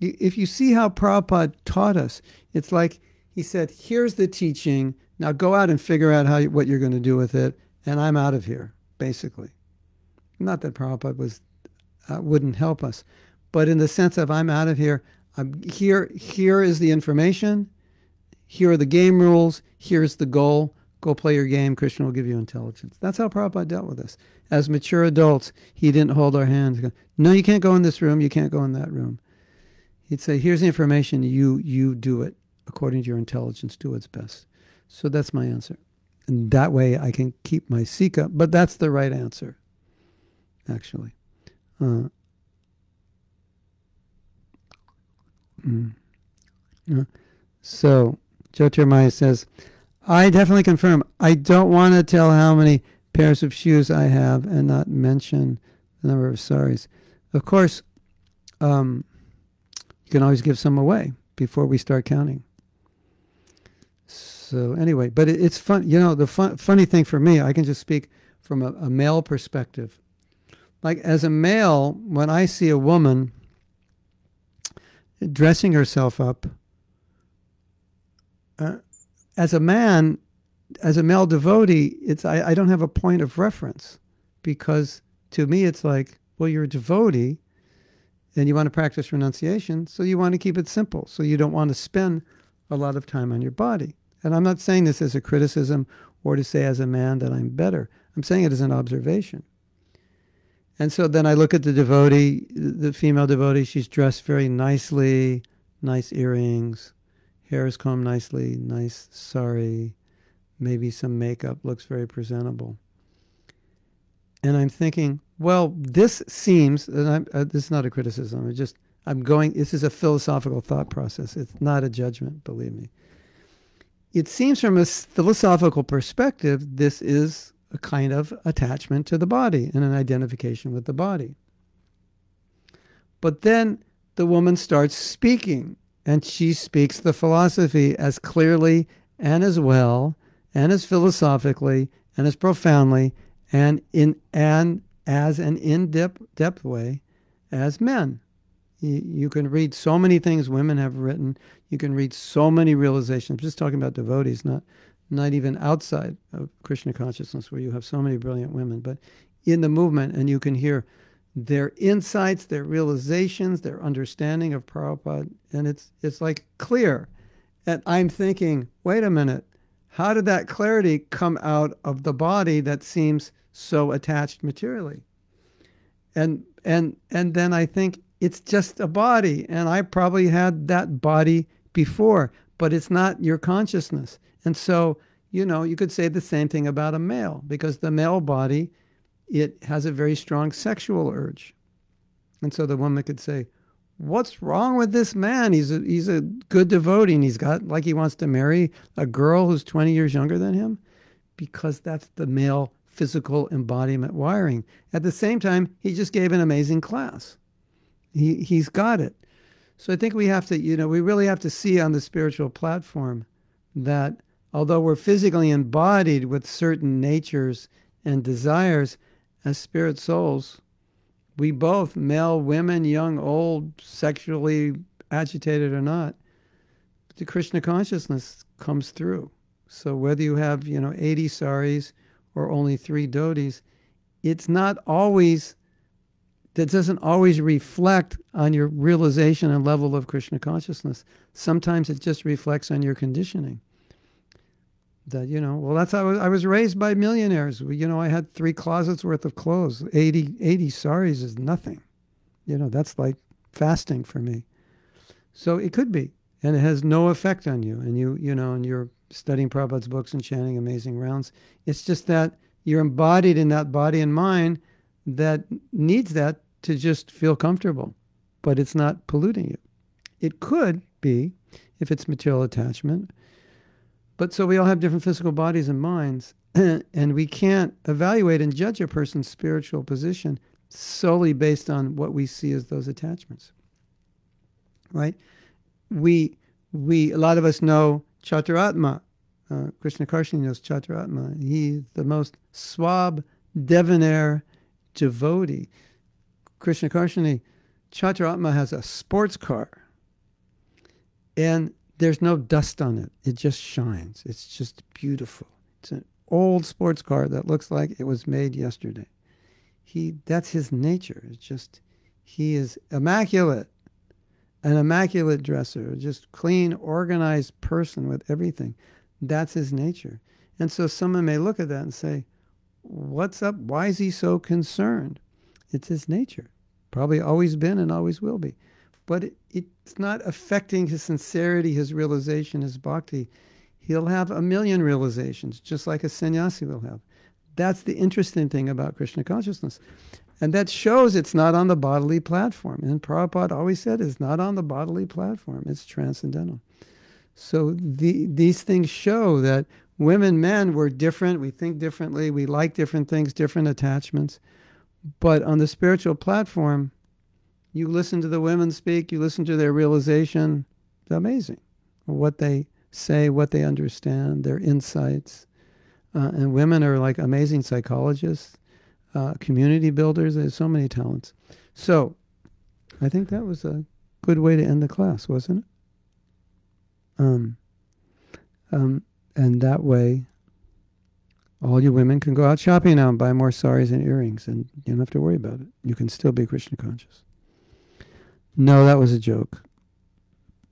If you see how Prabhupada taught us, it's like he said, "Here's the teaching. Now go out and figure out how what you're going to do with it, and I'm out of here." Basically, not that Prabhupada was uh, wouldn't help us, but in the sense of I'm out of here. I'm here. Here is the information. Here are the game rules. Here's the goal. Go play your game. Krishna will give you intelligence. That's how Prabhupada dealt with us. As mature adults, he didn't hold our hands. Go, no, you can't go in this room. You can't go in that room. He'd say, "Here's the information. You you do it according to your intelligence. Do what's best." So that's my answer, and that way I can keep my sikha. But that's the right answer, actually. Mm, uh, so Jyotirmaya says, I definitely confirm. I don't want to tell how many pairs of shoes I have and not mention the number of saris. Of course, um, you can always give some away before we start counting. So anyway, but it, it's fun. You know, the fun, funny thing for me, I can just speak from a, a male perspective. Like as a male, when I see a woman dressing herself up uh, as a man, as a male devotee, it's I, I don't have a point of reference because to me it's like, well, you're a devotee and you want to practice renunciation, so you want to keep it simple. So you don't want to spend a lot of time on your body. And I'm not saying this as a criticism or to say as a man that I'm better. I'm saying it as an observation. And so then I look at the devotee, the female devotee, she's dressed very nicely, nice earrings, hair is combed nicely, nice sari, maybe some makeup, looks very presentable. And I'm thinking, well, this seems, and uh, this is not a criticism, I'm just, I'm going, this is a philosophical thought process. It's not a judgment, believe me. It seems from a philosophical perspective, this is a kind of attachment to the body and an identification with the body. But then the woman starts speaking and she speaks the philosophy as clearly and as well and as philosophically and as profoundly and in and as an in-depth depth way as men. You, can read so many things women have written. You can read so many realizations. I'm just talking about devotees, not not even outside of Krishna consciousness, where you have so many brilliant women, but in the movement, and you can hear their insights, their realizations, their understanding of Prabhupada, and it's it's like clear. And I'm thinking, wait a minute, how did that clarity come out of the body that seems so attached materially? And and and then I think it's just a body, and I probably had that body before, but it's not your consciousness. And so, you know, you could say the same thing about a male, because the male body it has a very strong sexual urge. And so the woman could say, What's wrong with this man? He's a, he's a good devotee and he's got like he wants to marry a girl who's 20 years younger than him because that's the male physical embodiment wiring. At the same time, he just gave an amazing class. He, he's got it. So I think we have to, you know, we really have to see on the spiritual platform that although we're physically embodied with certain natures and desires, as spirit souls, we both, male, women, young, old, sexually agitated or not, the Krishna consciousness comes through. So whether you have, you know, 80 saris or only three dhotis, it's not always, that doesn't always reflect on your realization and level of Krishna consciousness. Sometimes it just reflects on your conditioning that you know well that's how I was, I was raised by millionaires you know i had three closets worth of clothes 80 80 saris is nothing you know that's like fasting for me. So it could be, and it has no effect on you. And you, you know, and you're studying Prabhupada's books and chanting amazing rounds. It's just that you're embodied in that body and mind that needs that to just feel comfortable, but it's not polluting you. It could be if it's material attachment. But so we all have different physical bodies and minds, and we can't evaluate and judge a person's spiritual position solely based on what we see as those attachments. Right? We we a lot of us know Chaturatma. Uh, Krishna Karshini knows Chaturatma. He's the most swab, debonair devotee. Krishna Karshini, Chaturatma has a sports car. And there's no dust on it. It just shines. It's just beautiful. It's an old sports car that looks like it was made yesterday. He that's his nature. It's just he is immaculate. An immaculate dresser, just clean, organized person with everything. That's his nature. And so someone may look at that and say, What's up? Why is he so concerned? It's his nature. Probably always been and always will be. But it, it's not affecting his sincerity, his realization, his bhakti. He'll have a million realizations, just like a sannyasi will have. That's the interesting thing about Krishna consciousness. And that shows it's not on the bodily platform. And Prabhupada always said it's not on the bodily platform, it's transcendental. So the, these things show that women, men, we're different, we think differently, we like different things, different attachments. But on the spiritual platform, you listen to the women speak, you listen to their realization. It's amazing what they say, what they understand, their insights. Uh, and women are like amazing psychologists, uh, community builders. There's so many talents. So I think that was a good way to end the class, wasn't it? Um, um, and that way, all you women can go out shopping now and buy more saris and earrings, and you don't have to worry about it. You can still be Krishna conscious. No, that was a joke.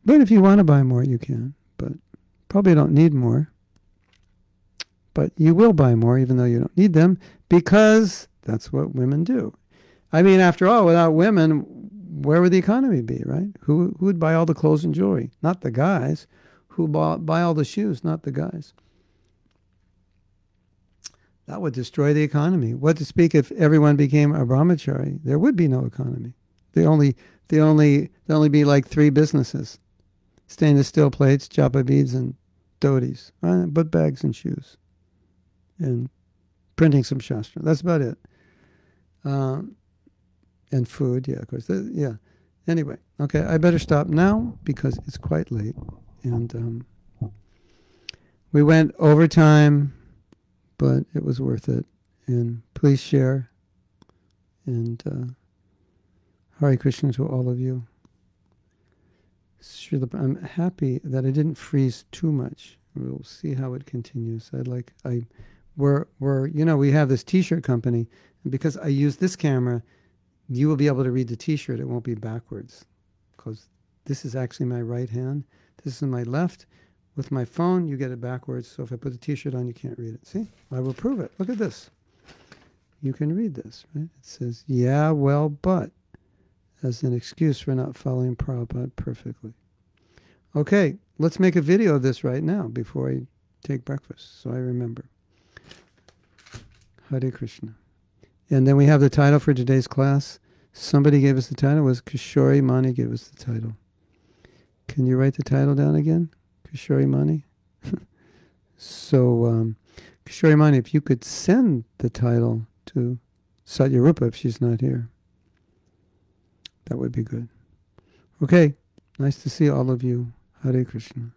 But if you want to buy more, you can. But probably don't need more. But you will buy more, even though you don't need them, because that's what women do. I mean, after all, without women, where would the economy be, right? Who, who would buy all the clothes and jewelry? Not the guys. Who bought, buy all the shoes? Not the guys. That would destroy the economy. What to speak if everyone became a brahmachari? There would be no economy. The only, the only, there only be like three businesses: stainless steel plates, japa beads, and dhotis, right? but bags and shoes, and printing some shastra. That's about it. Um, and food, yeah, of course. Yeah. Anyway, okay, I better stop now because it's quite late, and um, we went overtime but it was worth it. And please share. And uh, Hare Krishna to all of you. I'm happy that I didn't freeze too much. We'll see how it continues. I'd like I, we're we're you know we have this T-shirt company, and because I use this camera, you will be able to read the T-shirt. It won't be backwards, because this is actually my right hand. This is my left, with my phone, you get it backwards. So if I put the T-shirt on, you can't read it. See, I will prove it. Look at this. You can read this, right? It says, "Yeah, well, but," as an excuse for not following Prabhupada perfectly. Okay, let's make a video of this right now before I take breakfast, so I remember. Hare Krishna. And then we have the title for today's class. Somebody gave us the title. It was Kishori Mani gave us the title. Can you write the title down again? Kishori Mani. so, um, Kishori Mani, if you could send the title to Satyarupa if she's not here, that would be good. Okay, nice to see all of you. Hare Krishna.